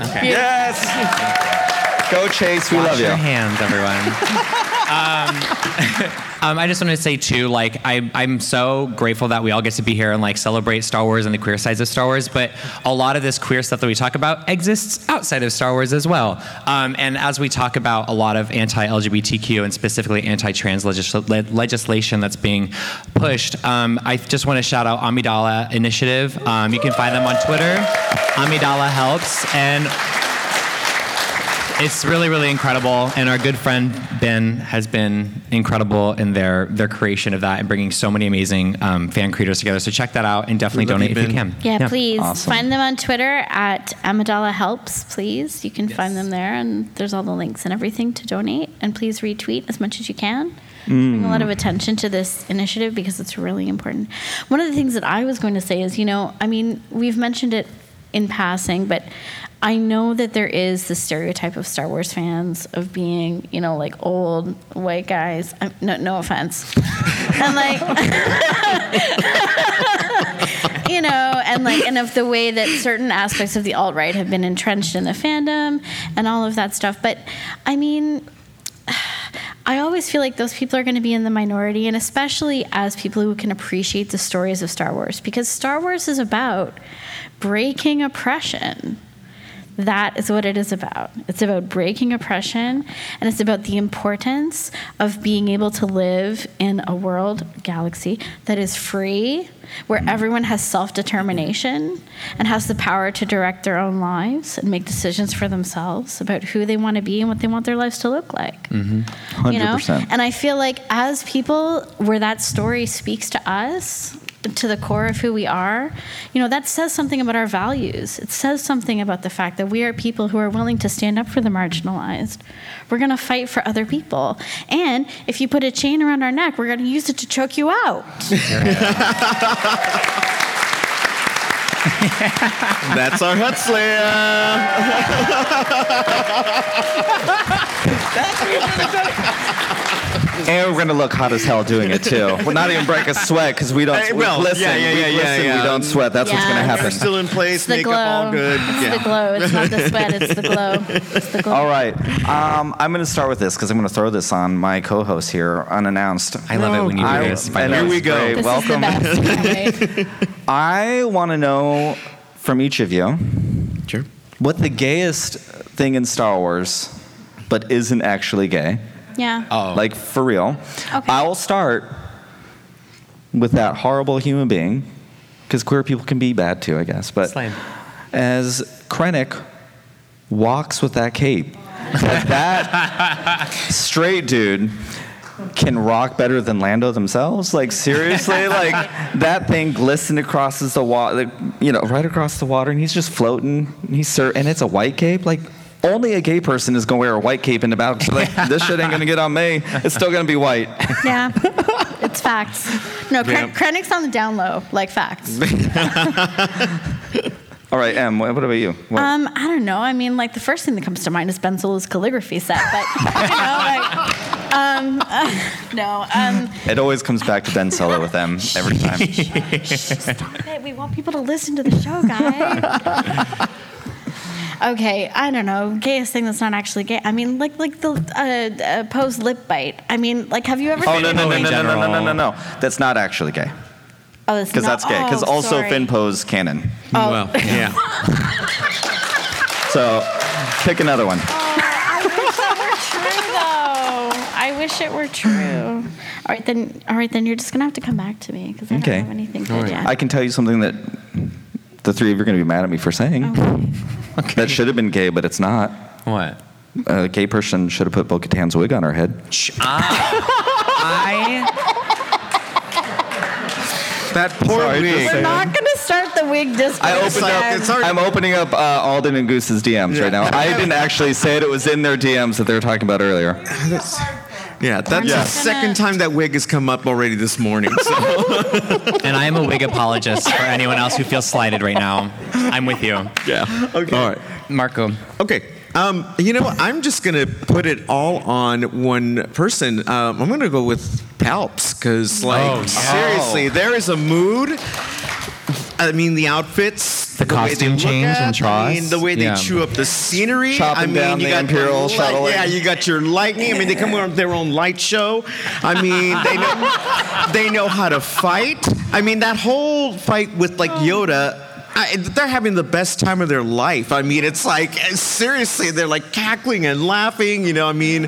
Okay. Yes! Go, Chase. We Wash love you. your hands, everyone. um, um, I just want to say too, like I, I'm so grateful that we all get to be here and like celebrate Star Wars and the queer sides of Star Wars. But a lot of this queer stuff that we talk about exists outside of Star Wars as well. Um, and as we talk about a lot of anti-LGBTQ and specifically anti-trans legisl- le- legislation that's being pushed, um, I just want to shout out Amidala Initiative. Um, you can find them on Twitter. Amidala helps and it's really, really incredible, and our good friend Ben has been incredible in their their creation of that and bringing so many amazing um, fan creators together. So check that out and definitely donate you, if you can. Yeah, please Awesome. find them on Twitter at Amidala Helps. Please, you can find them there, and there's all the links and everything to donate. And please retweet as much as you can. Bring a lot of attention to this initiative because it's really important. One of the things that I was going to say is, you know, I mean, we've mentioned it in passing, but I know that there is the stereotype of Star Wars fans of being, you know, like old white guys. i no, no offense, and like you know, and like, and of the way that certain aspects of the alt right have been entrenched in the fandom and all of that stuff. But I mean, I always feel like those people are going to be in the minority, and especially as people who can appreciate the stories of Star Wars, because Star Wars is about breaking oppression. That is what it is about. It's about breaking oppression, and it's about the importance of being able to live in a world, galaxy, that is free, where everyone has self determination and has the power to direct their own lives and make decisions for themselves about who they want to be and what they want their lives to look like. Mm-hmm. You know? 100%. And I feel like as people, where that story speaks to us, to the core of who we are, you know, that says something about our values. It says something about the fact that we are people who are willing to stand up for the marginalized. We're going to fight for other people. And if you put a chain around our neck, we're going to use it to choke you out. That's our Hutt Slayer. And we're gonna look hot as hell doing it too. We're not even break a sweat because we don't. Hey, we well, glisten. yeah, yeah, we yeah, yeah, yeah. We don't sweat. That's what's gonna Yeah. happen. Hair still in place, It's the glow. all good. It's yeah. the glow. It's not the sweat. It's the glow. It's the glow. All right. Um, I'm gonna start with this because I'm gonna throw this on my co-host here unannounced. I love it when you do I- this. By I the know, way. we go. great. This Welcome. is the best. Can't. I want to know from each of you Sure. what the gayest thing in Star Wars, but isn't actually gay. Yeah. Oh. Like for real. Okay. I will start with that horrible human being, because queer people can be bad too, I guess. But Slime. as Krennic walks with that cape, that, that straight dude can rock better than Lando themselves. Like seriously, like that thing glistened across the water, you know, right across the water, and he's just floating. He's sur- and it's a white cape, like. Only a gay person is gonna wear a white cape in the battle. 'cause they're Like this shit ain't gonna get on me. It's still gonna be white. Yeah. It's facts. No, Kren- Krennic's on the down low, like facts. All right, Em. What what about you? What- Um, I don't know. I mean, like the first thing that comes to mind is Ben Solo's calligraphy set, but you know, like, um, no. Um, it always comes back to Ben Solo with them every time. stop it. We want people to listen to the show, guys. Okay, I don't know. Gayest thing that's not actually gay. I mean, like like the uh, uh, Poe's lip bite. I mean, like, have you ever? Oh seen no no no no no no no no no! That's not actually gay Oh, it's because not- that's gay. Because oh, also sorry. Finn Poe's canon. Oh. Well, yeah. So pick another one. I wish it were true, though. I wish it were true. All right, then. All right, then you're just gonna have to come back to me because I don't have anything good right. yet. I can tell you something that the three of you are going to be mad at me for saying. That should have been gay, but it's not. What? A gay person should have put Bo-Katan's wig on her head. I That poor Sorry, wig. We're not gonna start the wig discourse. I opened up, it's already- I'm opening up uh, Alden and Goose's DMs right now. I didn't actually say it. It was in their DMs that they were talking about earlier. That's- yeah, that's Yeah. the second time that wig has come up already this morning. So. and I am a wig apologist for anyone else who feels slighted right now. I'm with you. yeah. Okay. All right. Marco. Okay. Um, you know what? I'm just gonna put it all on one person. Um, I'm gonna go with Palps because, like, Oh, yeah. seriously, there is a mood. I mean, the outfits, The they costume change at, and I mean, the way they Yeah. chew up the scenery. Chopping I mean, down you the got Imperial light- shuttle. Yeah, you got your lightning. I mean, they come on with their own light show. I mean, they know they know how to fight. I mean, that whole fight with like Yoda. I, they're having the best time of their life. I mean, it's like seriously, they're like cackling and laughing. You know, I mean,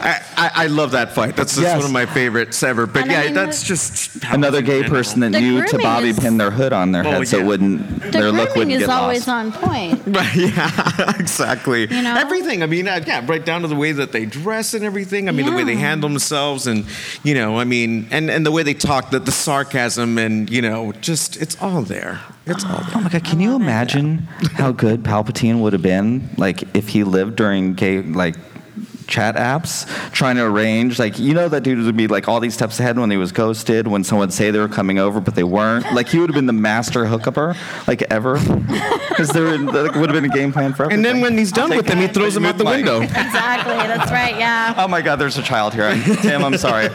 I, I, I love that fight. That's just Yes. one of my favorites ever. But And I yeah, mean, that's the- just Another gay person that The knew to grooming bobby is- pin their hood on their Oh, head so yeah. it wouldn't The their look grooming wouldn't is get always lost. on point. Right, yeah, exactly. You know? Everything. I mean, uh, yeah, right down to the way that they dress and everything. I mean, the way they Yeah. handle themselves, and you know, I mean, and and the way they talk, the, the sarcasm, and you know, just it's all there. It's all there. Oh my god, can you imagine how good Palpatine would have been like if he lived during gay like chat apps trying to arrange like you know that dude would be like all these steps ahead when he was ghosted when someone would say they were coming over but they weren't like he would have been the master hookuper like ever because there would, there would have been a game plan for And then when he's done with them, he throws them out the Mike. window. Exactly. That's right. Yeah. Oh my God, there's a child here. Tim, I'm sorry.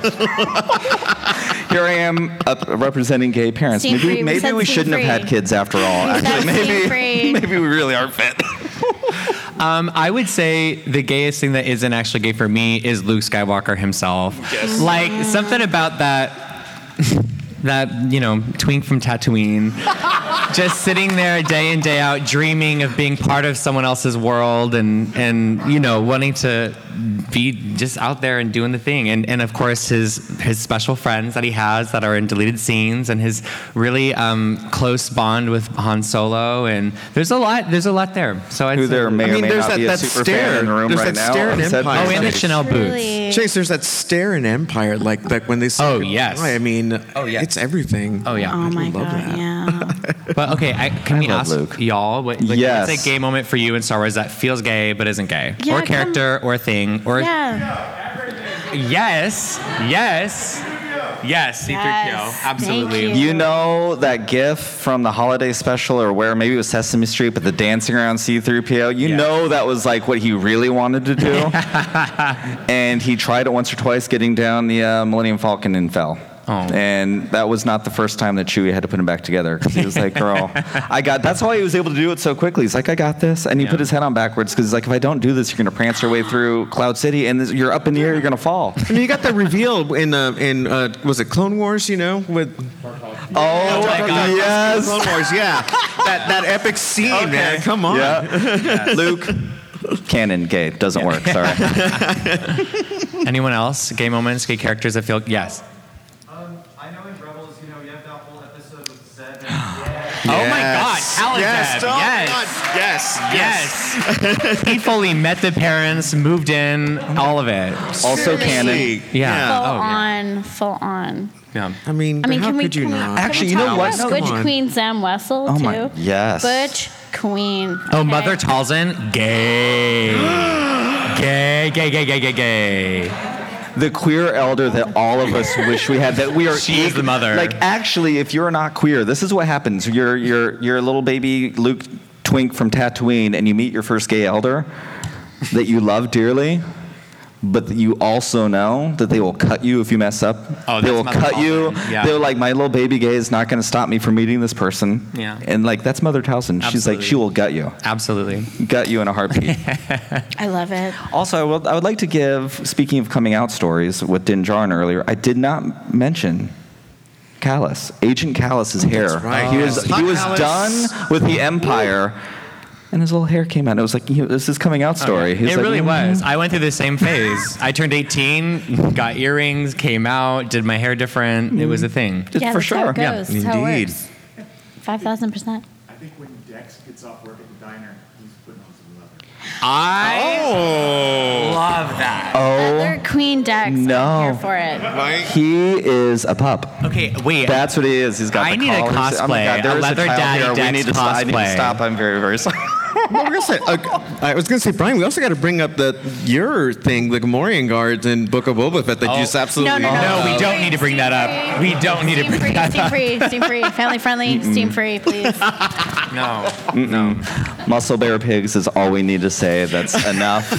here I am uh, representing gay parents. Scene maybe free. We maybe said we shouldn't have had kids after all. Actually, maybe maybe we really aren't fit. Um, I would say the gayest thing that isn't actually gay for me is Luke Skywalker himself. Yes. Like something about that, that you know, twink from Tatooine, just sitting there day in day out, dreaming of being part of someone else's world, and and you know, wanting to be just out there and doing the thing, and and of course his his special friends that he has that are in deleted scenes, and his really um, close bond with Han Solo, and there's a lot there's a lot there. So I'd Who say there may I or mean, may there's not that- be a super stare. fan in the room There's right that now. stare in Empire. Oh, and the. Chanel boots. Chase, there's that stare in Empire, like back when they. say Oh, goodbye. yes. I mean, Oh, yeah. it's everything. Oh yeah. Oh my love god. that. Yeah. But okay, I, can I we ask Luke. y'all what like, Yes. what's a gay moment for you in Star Wars that feels gay but isn't gay, Yeah, or come- character, or thing, or Yeah. yes, yes. Yes, C3PO. Yes, Absolutely. thank You know that GIF from the holiday special, or where maybe it was Sesame Street, but the dancing around C3PO. You Yeah. know that was like what he really wanted to do, and he tried it once or twice, getting down the uh, Millennium Falcon and fell. Oh. And that was not the first time that Chewie had to put him back together because he was like, "Girl, I got." That's why he was able to do it so quickly. He's like, "I got this," and he Yeah. put his head on backwards because he's like, "If I don't do this, you're gonna prance your way through Cloud City, and this, you're up in the air, you're gonna fall." And you got that reveal in uh, in uh, was it Clone Wars? You know, with Oh, my God. yes. Clone Wars, yeah, that that epic scene, man. Come on. Yeah. Luke. Canon gay doesn't work. Sorry. Anyone else? Gay moments, gay characters that feel yes. Um, I know in Rebels, you know, you have that whole episode with Zeb and Oh my God, Yes. Talon Yes. Oh my yes. God. Yes. Yes. he fully met the parents, moved in, all of it. Also canon. Yeah. Full Oh, yeah. on, full on. Yeah. I mean, I mean, how can we, could you can we, not? can we Actually, you talk know what? about No, Butch on. Queen Sam Wessel Oh too. my- yes. Butch Queen. Oh, okay? Mother Talzin, gay. gay, gay, gay, gay, gay, gay. The queer elder that all of us wish we had that we are She is the mother. like actually if you're not queer this is what happens you're you're you're a little baby luke twink from tatooine and you meet your first gay elder that you love dearly but you also know that they will cut you if you mess up. Oh, they will Mother cut you. Yeah. They're like, my little baby gay is not going to stop me from meeting this person. Yeah. And like, that's Mother Talzin. She's like, she will gut you, Absolutely. gut you in a heartbeat. I love it. Also, I would, I would like to give, speaking of coming out stories with Din Djarin earlier, I did not mention Kallus, Agent Kallus's oh, hair. That's right, He yes. was, he was Kallus. done with the Empire, and his little hair came out. It was like, he- this is coming out story. He It like, really "Mhm." was. I went through the same phase. I turned 18, got earrings, came out, did my hair different. It was a thing. Just yeah, for that's sure. how it Yeah, goes. That's how it indeed. works. Five thousand percent. I think when Dex gets off work at the diner, he's putting on some leather. I Oh, love that. Other Oh, Queen Dex. no. I'm here for it. right? he is a pup. Okay, wait. That's what he is. He's got I the need a collar. He's- oh my cosplay, God, there a is leather child daddy here. We Dex need to stop. I need to cosplay. stop. I'm very, very sorry. Well, we're gonna say, uh, I was gonna say, Brian. We also got to bring up the your thing, the Gamorrean guards in Book of Boba Fett that Oh. you just absolutely No, no, no. No, we don't need to bring that up. We don't need to bring free, that steam up. free, steam free, family friendly, steam free, please. No, no. Muscle Bear Pigs is all we need to say. That's enough.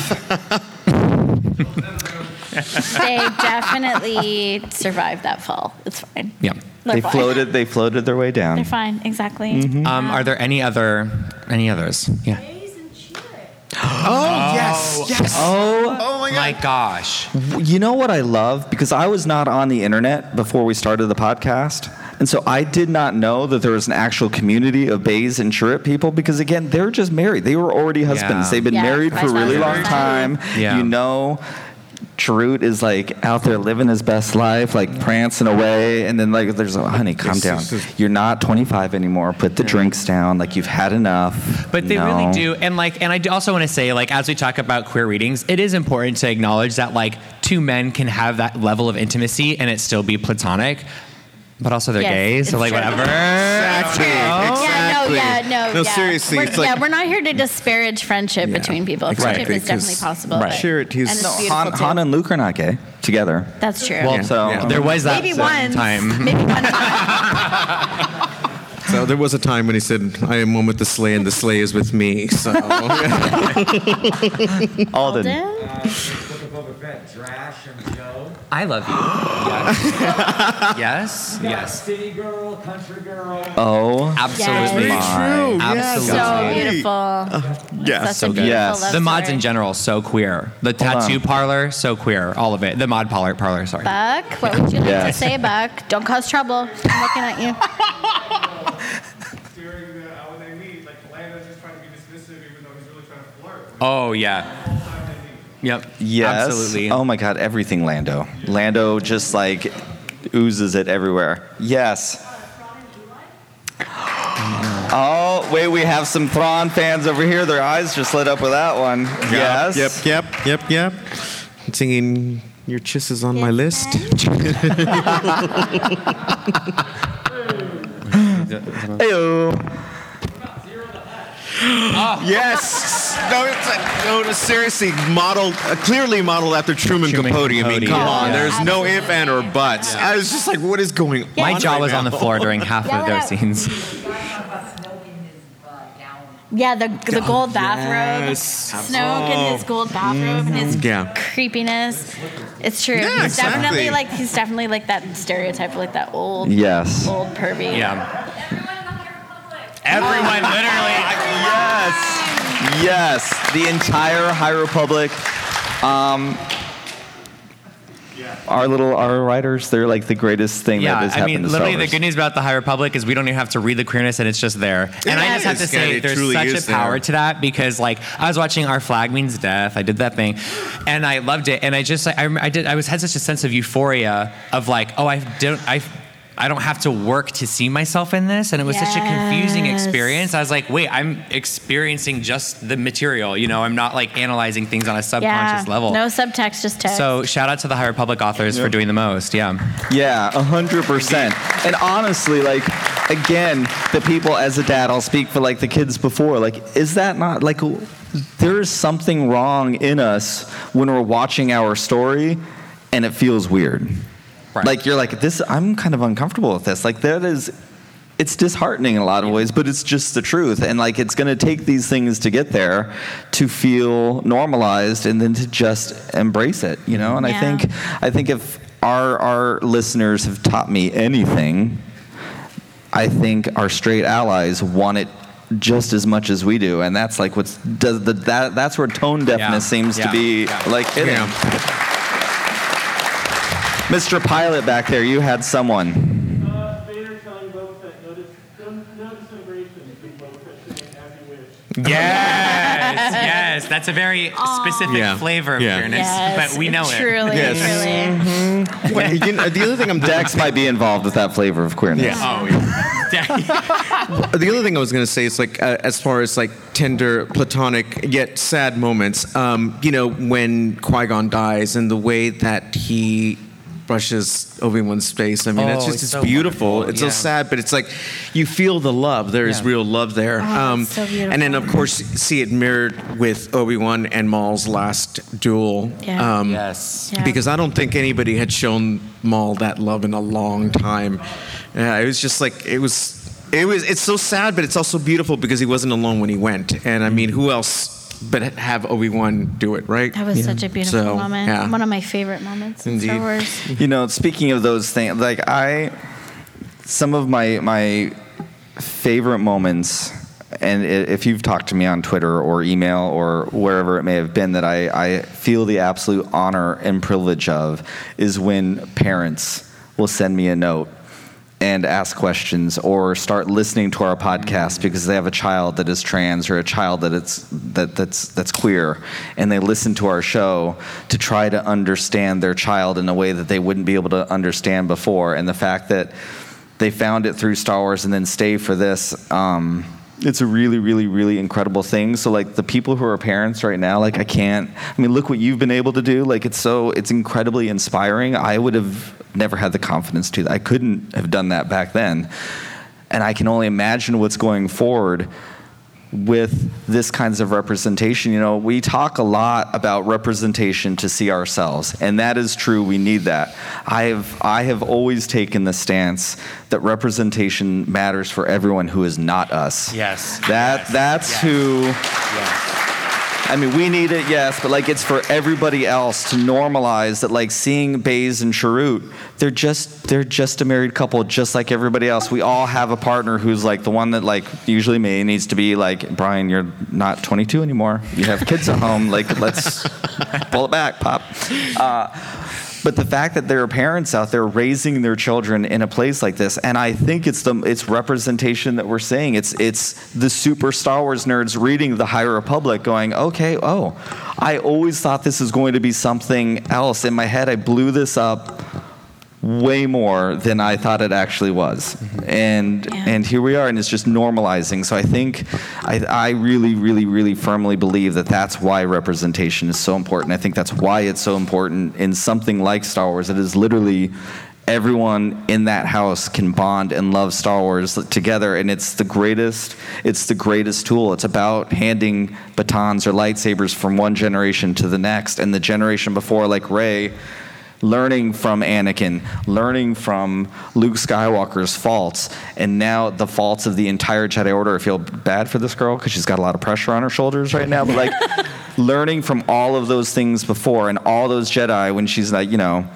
They definitely survived that fall. It's fine. Yeah. They're fine. floated. They floated their way down. They're fine. Exactly. Um, are there any other any others? Yeah. Oh, yes, yes. Oh, Oh my My gosh. you know what I love because I was not on the internet before we started the podcast. And so I did not know that there was an actual community of Baze and Chirrut people because again, they're just married. They were already husbands. Yeah. They've been Yeah, married for a really long time. Yeah. You know, Chirrut is like out there living his best life, like prancing away, and then like there's a honey, calm down. You're not 25 anymore. Put the drinks down. Like you've had enough. But they No. really do, and like, and I also want to say, like, as we talk about queer readings, it is important to acknowledge that like two men can have that level of intimacy and it still be platonic, but also they're Yes, gay, so like true. whatever. Exactly. Yeah, no, yeah, no, No, yeah. seriously, We're, it's like- yeah, we're not here to disparage friendship between people. Friendship Exactly, is definitely 'cause- possible. Right. but- Sure, it is- and it's No, Han. Han and Luke are not gay together. That's true. Well, So Yeah. there was that Maybe certain once. time. Maybe one time. So there was a time when he said, "I am one with the sleigh, and the sleigh is with me." So Alden. Alden? Book I love you. Yes. yes. Yes. City girl, country girl. Oh, Absolutely. Yes. true. Absolutely. So beautiful. yeah, Such so a good. beautiful Yes. love The mods in general, so queer. The tattoo parlor, so queer. All of it. The mod parlor, parlor. Sorry. Buck, what would you like Yes. to say, Buck? Don't cause trouble. I'm looking at you. During the, uh, when they meet, like Lando's just trying to be dismissive, even though he's really trying to flirt. Oh yeah. Yep. yes. Absolutely. Oh my God, everything Lando. Lando just like oozes it everywhere. Yes. Oh, wait, we have some Thrawn fans over here. Their eyes just lit up with that one. Yes. Yep, yep, yep, yep. Singing "Your Kiss is on my list." Heyo. Yes. No, it's like, no, no, seriously, modeled, uh, clearly modeled after Truman, Truman Capote. I mean, come yeah. on. Yeah. There's no if, and, or buts. I was just like, what is going on? My jaw right was on the floor during half Yeah, of those scenes. Yeah, the the gold bathrobe, yes. Snoke in his gold bathrobe and his Yeah. creepiness. It's true. Yeah, he's definitely exactly. like he's definitely like that stereotype, like that old Yes. old pervy. Yeah. Everyone, literally. Yes. Yes. The entire High Republic. Um, our little our writers, they're like the greatest thing that Yeah, has I happened mean, to Star literally, the good news about the High Republic is we don't even have to read the queerness, and it's just there. and I just have to is, say, there's such a power there. to that because, like, I was watching Our Flag Means Death. I did that thing, and I loved it. And I just, I, I did, I was had such a sense of euphoria of like, oh, I don't, I. I don't have to work to see myself in this, and it was such a confusing experience. I was like, "Wait, I'm experiencing just the material. You know, I'm not like analyzing things on a subconscious Yeah. level." No subtext, just text. So shout out to the High Republic authors for doing the most. Yeah. Yeah, a hundred percent. And honestly, like again, the people as a dad, I'll speak for like the kids before. Like, is that not like there is something wrong in us when we're watching our story, and it feels weird. Right. Like you're like this. I'm kind of uncomfortable with this. Like that is. It's disheartening in a lot of ways, but it's just the truth. And like it's going to take these things to get there to feel normalized and then to just embrace it, you know? And I think I think if our our listeners have taught me anything, I think our straight allies want it just as much as we do, and that's like what's does the, that that's where tone deafness Yeah. seems to be Yeah. like hitting. Yeah. Mr. Pilot back there, you had someone. Uh, Vader telling Boba Fett, notice, don't, no disintegration, and Boba Fett saying, as you wish. Yes, yes. That's a very specific Yeah. flavor of Yeah. queerness, yes, but we know it. truly, Yes. truly. Well, you know, the other thing I'm Dex might be involved with that flavor of queerness. Yeah. Oh, yeah. The other thing I was going to say is like, uh, as far as like tender, platonic yet sad moments. Um, you know, when Qui Gon dies and the way that he brushes Obi Wan's face. I mean, Oh, it's just it's it's so beautiful. wonderful, It's yeah. so sad, but it's like you feel the love. There is Yeah. real love there. Um, so beautiful. And then of course see it mirrored with Obi Wan and Maul's last duel. Yeah. Um, yes. Yeah. because I don't think anybody had shown Maul that love in a long time. Yeah, it was just like it was. It was. It's so sad, but it's also beautiful because he wasn't alone when he went. And I mean, who else but have Obi Wan do it, right? That was such a beautiful So, moment. yeah. One of my favorite moments in Star Wars. You know, speaking of those things, like I, some of my my favorite moments, and if you've talked to me on Twitter or email or wherever it may have been, that I, I feel the absolute honor and privilege of, is when parents will send me a note and ask questions or start listening to our podcast because they have a child that is trans or a child that it's that that's that's queer. And they listen to our show to try to understand their child in a way that they wouldn't be able to understand before. And the fact that they found it through Star Wars and then stay for this um, it's a really really really incredible thing. So like the people who are parents right now like I can't I mean look what you've been able to do. Like it's so it's incredibly inspiring. I would have never had the confidence to. I couldn't have done that back then. And I can only imagine what's going forward with this kinds of representation. You know we talk a lot about representation to see ourselves and that is true. We need that. I have i have always taken the stance that representation matters for everyone who is not us. Yes. that Yes. that's Yes. who I mean, we need it, yes, but like it's for everybody else to normalize that. Like seeing Baze and Chirrut, they're just they're just a married couple, just like everybody else. We all have a partner who's like the one that like usually me needs to be like Brian. You're not 22 anymore. You have kids at home. Like let's pull it back, pop. Uh, but the fact that there are parents out there raising their children in a place like this, and I think it's the it's representation that we're seeing. It's it's the super Star Wars nerds reading the High Republic, going, okay, oh, I always thought this was going to be something else. In my head, I blew this up way more than I thought it actually was, mm-hmm. and Yeah. and here we are, and it's just normalizing. So I think I I really really really firmly believe that that's why representation is so important. I think that's why it's so important in something like Star Wars. It is literally everyone in that house can bond and love Star Wars together and it's the greatest it's the greatest tool it's about handing batons or lightsabers from one generation to the next and the generation before like Rey learning from Anakin, learning from Luke Skywalker's faults, and now the faults of the entire Jedi Order. I feel bad for this girl because she's got a lot of pressure on her shoulders right now, but like learning from all of those things before and all those Jedi when she's like, you know,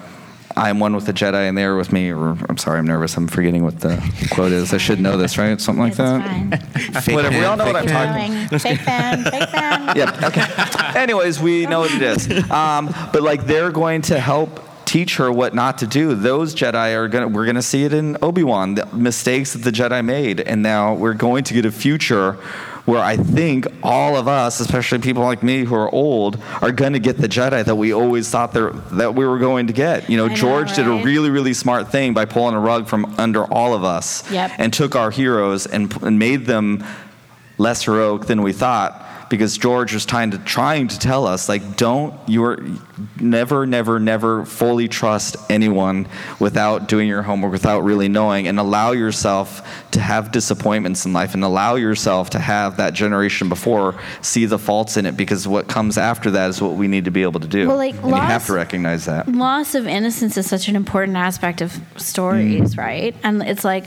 I'm one with the Jedi and they are with me. Or I'm sorry, I'm nervous. I'm forgetting what the quote is. I should know this, right? Something like that. Whatever. We all know what I'm talking. Going. Fake fan, fake fan. Yeah. Okay. Anyways, we know what it is. Um, but like they're going to help teach her what not to do. Those Jedi are gonna. We're gonna see it in Obi Wan. The mistakes that the Jedi made, and now we're going to get a future where I think all of us, especially people like me who are old, are going to get the Jedi that we always thought that we were going to get. You know, know, George did a really, really smart thing by pulling a rug from under all of us Yep. and took our heroes and, and made them less heroic than we thought because George was trying to trying to tell us like don't you're never never never fully trust anyone without doing your homework without really knowing and allow yourself to have disappointments in life and allow yourself to have that generation before see the faults in it because what comes after that is what we need to be able to do Well, like, and you have to recognize that loss of innocence is such an important aspect of stories, mm. right? And it's like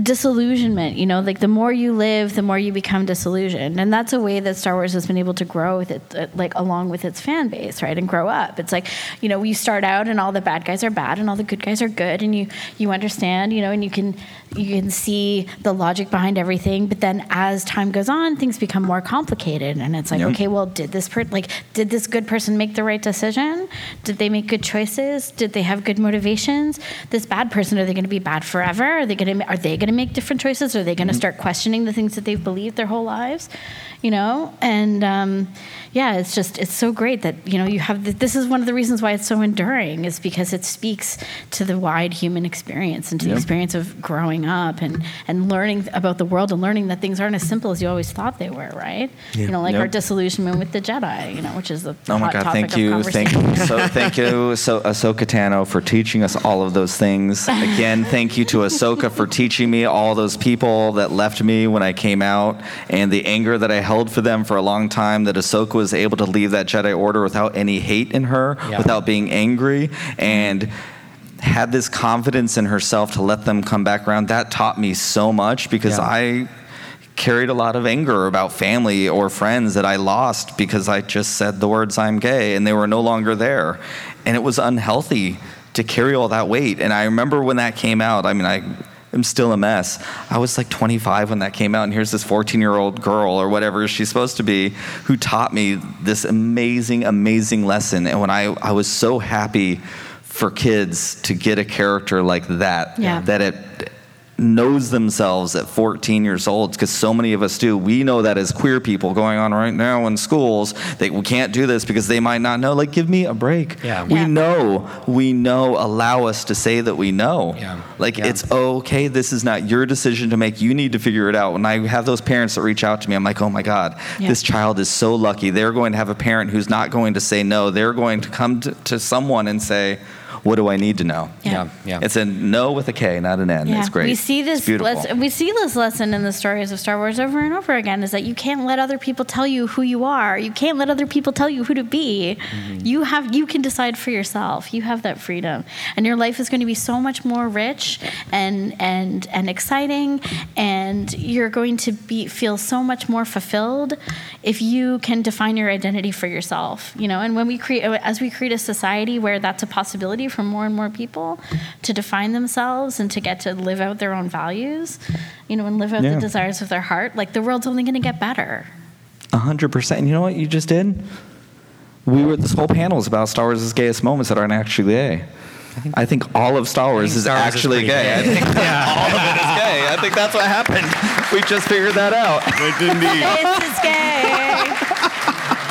disillusionment, you know, like the more you live, the more you become disillusioned. And that's a way that Star Wars has been able to grow with it, uh, like along with its fan base, right? And grow up. It's like, you know, you start out and all the bad guys are bad and all the good guys are good and you you understand, you know, and you can you can see the logic behind everything, but then as time goes on, things become more complicated and it's like, Yep. okay, well, did this per- like did this good person make the right decision? Did they make good choices? Did they have good motivations? This bad person, are they going to be bad forever? Are they going to are they going to make different choices? Are they going to Mm-hmm. start questioning the things that they've believed their whole lives? You know, and um, yeah, it's just it's so great that you know you have the, this is one of the reasons why it's so enduring is because it speaks to the wide human experience and to the experience of growing up and and learning about the world and learning that things aren't as simple as you always thought they were, right? You know, like Yep. our disillusionment with the Jedi, you know, which is the Oh my God! topic Thank you, thank you, so thank you, so Ahsoka Tano for teaching us all of those things. Again, thank you to Ahsoka for teaching me all those people that left me when I came out, and the anger that I held for them for a long time. That Ahsoka was able to leave that Jedi Order without any hate in her, Yeah. without being angry, and had this confidence in herself to let them come back around. That taught me so much because Yeah. I carried a lot of anger about family or friends that I lost because I just said the words I'm gay and they were no longer there. And it was unhealthy to carry all that weight. And I remember when that came out, I mean, I am still a mess. I was like 25 when that came out, and here's this 14 year old girl or whatever she's supposed to be who taught me this amazing, amazing lesson. And when I, I was so happy for kids to get a character like that, Yeah. that it knows themselves at 14 years old because so many of us do we know that as queer people going on right now in schools that we can't do this because they might not know like give me a break Yeah. we Yeah. know we know allow us to say that we know Yeah. like Yeah. it's okay this is not your decision to make you need to figure it out when i have those parents that reach out to me i'm like oh my god Yeah. this child is so lucky they're going to have a parent who's not going to say no they're going to come to, to someone and say what do i need to know Yeah. Yeah, yeah. it's a no with a K, not an N. Yeah, It's great. We see this. beautiful. Lesson, we see this lesson in the stories of Star Wars over and over again. Is that you can't let other people tell you who you are. You can't let other people tell you who to be. Mm-hmm. You have. You can decide for yourself. You have that freedom, and your life is going to be so much more rich and and and exciting, and you're going to be feel so much more fulfilled if you can define your identity for yourself. You know, and when we create, as we create a society where that's a possibility for more and more people to define themselves and to get to live out their own values, you know, and live out Yeah. the desires of their heart, like the world's only going to get better. A hundred percent. And you know what you just did? We were this whole panel is about Star Wars' gayest moments that aren't actually gay. I think all of Star Wars is Star Wars actually pretty gay. I gay. think all of it is gay. I think that's what happened. We just figured that out. But indeed. This is gay.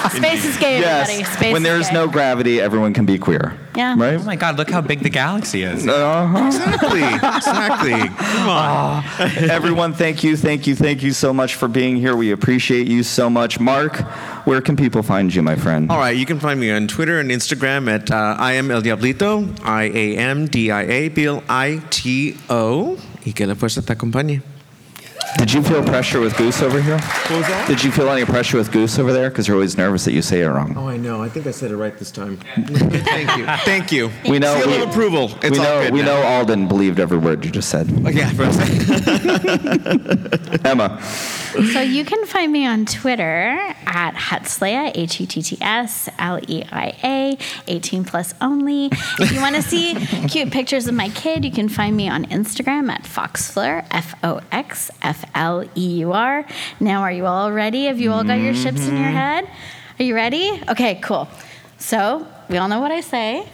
Space is gay, everybody. Yes. Space when is there's gay. no gravity, everyone can be queer. Yeah. Right? Oh my God! Look how big the galaxy is. Exactly. Exactly. Come on. Everyone, thank you, thank you, thank you so much for being here. We appreciate you so much. Mark, where can people find you, my friend? All right, you can find me on Twitter and Instagram at uh, I am El Diablito, I A M D I A B L I T O. Y que la fuerza te acompañe. Did you feel pressure with Goose over here? What was that? Did you feel any pressure with Goose over there? Because you're always nervous that you say it wrong. Oh, I know. I think I said it right this time. Thank you. Thank you. We know. Seal we, of approval. It's we all know. good we now. know Alden believed every word you just said. Oh, yeah, for a second. Emma. So you can find me on Twitter at Huttsleia, H U T T S L E I A, 18 plus only. If you want to see cute pictures of my kid, you can find me on Instagram at Foxfleur, F O X F L E U R. Now, are you all ready? Have you all got your ships in your mm-hmm. head? Are you ready? Okay, cool. So we all know what I say.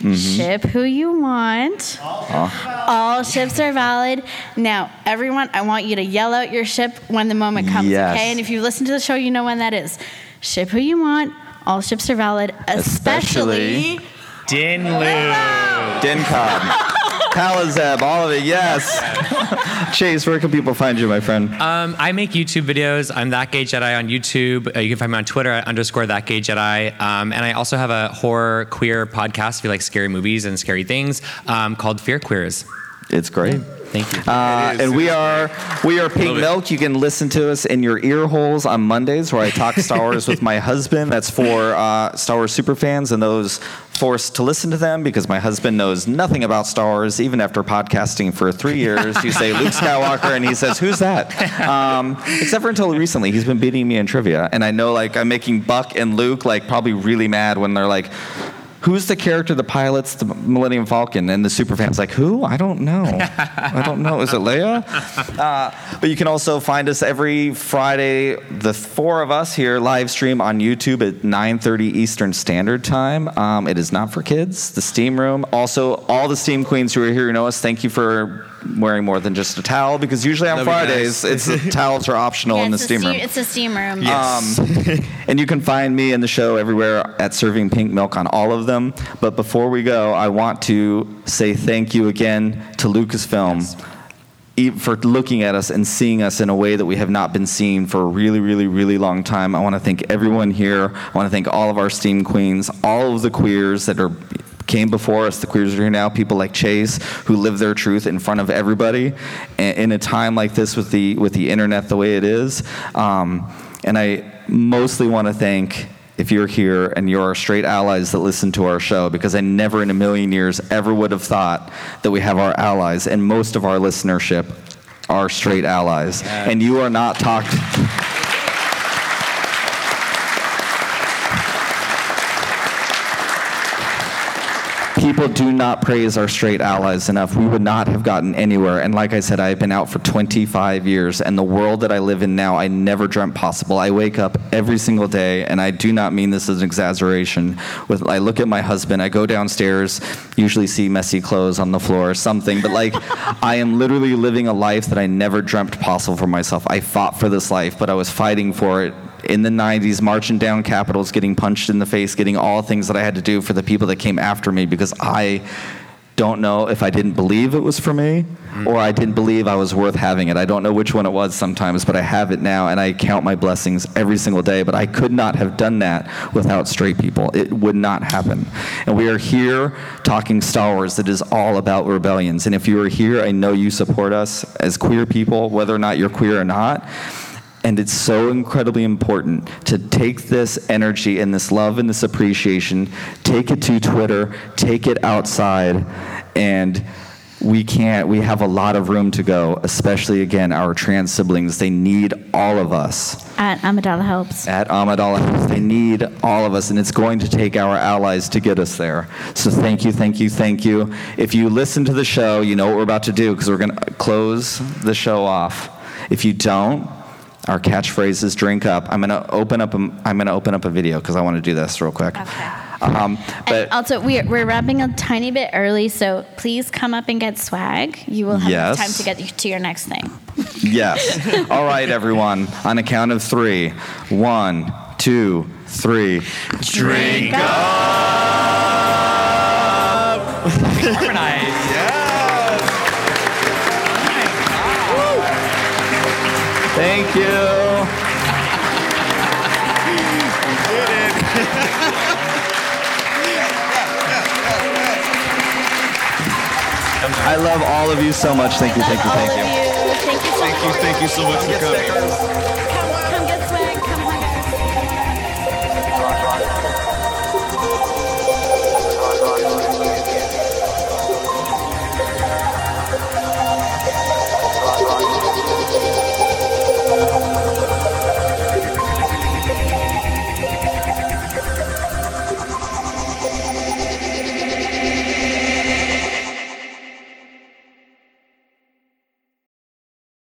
Mm-hmm. Ship who you want. Uh-huh. All ships are valid. Now, everyone, I want you to yell out your ship when the moment comes, Yes. okay? And if you listen to the show, you know when that is. Ship who you want. All ships are valid, especially. Especially- Dinlu. Dincog. Palazeb, all of it, yes. Chase, where can people find you, my friend? Um, I make YouTube videos. I'm that gay Jedi on YouTube. Uh, you can find me on Twitter at underscore that gay Jedi. Um, and I also have a horror queer podcast if you like scary movies and scary things um, called Fear Queers. It's great. Thank you. Uh, It is. and we are we are Pink Milk. You can listen to us in your ear holes on Mondays, where I talk Star Wars with my husband. That's for uh, Star Wars super fans and those forced to listen to them because my husband knows nothing about Star Wars. Even after podcasting for three years, you say Luke Skywalker, and he says, "Who's that?" Um, except for until recently, he's been beating me in trivia, and I know like I'm making Buck and Luke like probably really mad when they're like. Who's the character that pilots the Millennium Falcon? And the superfan's like, who? I don't know. I don't know. Is it Leia? Uh, but you can also find us every Friday, the four of us here, live stream on YouTube at 9:30 Eastern Standard Time. Um, it is not for kids. The Steam Room. Also, all the Steam Queens who are here, who know us. Thank you for wearing more than just a towel because usually on Love you Fridays, guys. it's towels are optional Yeah, in the it's, a Steam steam, Room. it's a steam room. Yes. Um, and you can find me in the show everywhere at Serving Pink Milk on all of them. But before we go, I want to say thank you again to Lucasfilm e- for looking at us and seeing us in a way that we have not been seen for a really, really, really long time. I want to thank everyone here. I want to thank all of our Steam Queens, all of the queers that are came before us, the queers are here now, people like Chase who live their truth in front of everybody in, in a time like this with the with the internet the way it is. Um, and I mostly want to thank if you're here and you're our straight allies that listen to our show, because I never in a million years ever would have thought that we have our allies, and most of our listenership are straight allies. And you are not talked. People do not praise our straight allies enough. We would not have gotten anywhere. And like I said, I've been out for 25 years, and the world that I live in now, I never dreamt possible. I wake up every single day, and I do not mean this as an exaggeration. With I look at my husband, I go downstairs, usually see messy clothes on the floor or something, but like I am literally living a life that I never dreamt possible for myself. I fought for this life, but I was fighting for it in the 90s, marching down capitals, getting punched in the face, getting all things that I had to do for the people that came after me because I don't know if I didn't believe it was for me mm. or I didn't believe I was worth having it. I don't know which one it was sometimes, but I have it now and I count my blessings every single day. But I could not have done that without straight people. It would not happen. And we are here talking Star Wars that is all about rebellions. And if you are here, I know you support us as queer people, whether or not you're queer or not. And it's so incredibly important to take this energy and this love and this appreciation, take it to Twitter, take it outside, and we can't, we have a lot of room to go, especially again, our trans siblings. They need all of us At Amidala Helps. at Amidala House. They need all of us, and it's going to take our allies to get us there. So thank you, thank you, thank you. If you listen to the show, you know what we're about to do because we're going to close the show off. If you don't, our catchphrase is "drink up." I'm going to open up. A, I'm going to open up a video because I want to do this real quick. Okay. Um, And but also, we're, we're wrapping a tiny bit early, so please come up and get swag. You will have Yes. time to get to your next thing. yes. All right, everyone. On a count of three. One, two, three. Drink up. Harmonize. Thank you. I love all of you so much. Thank you, thank you, all thank of you. you. Thank you so Thank you, thank you so much for coming.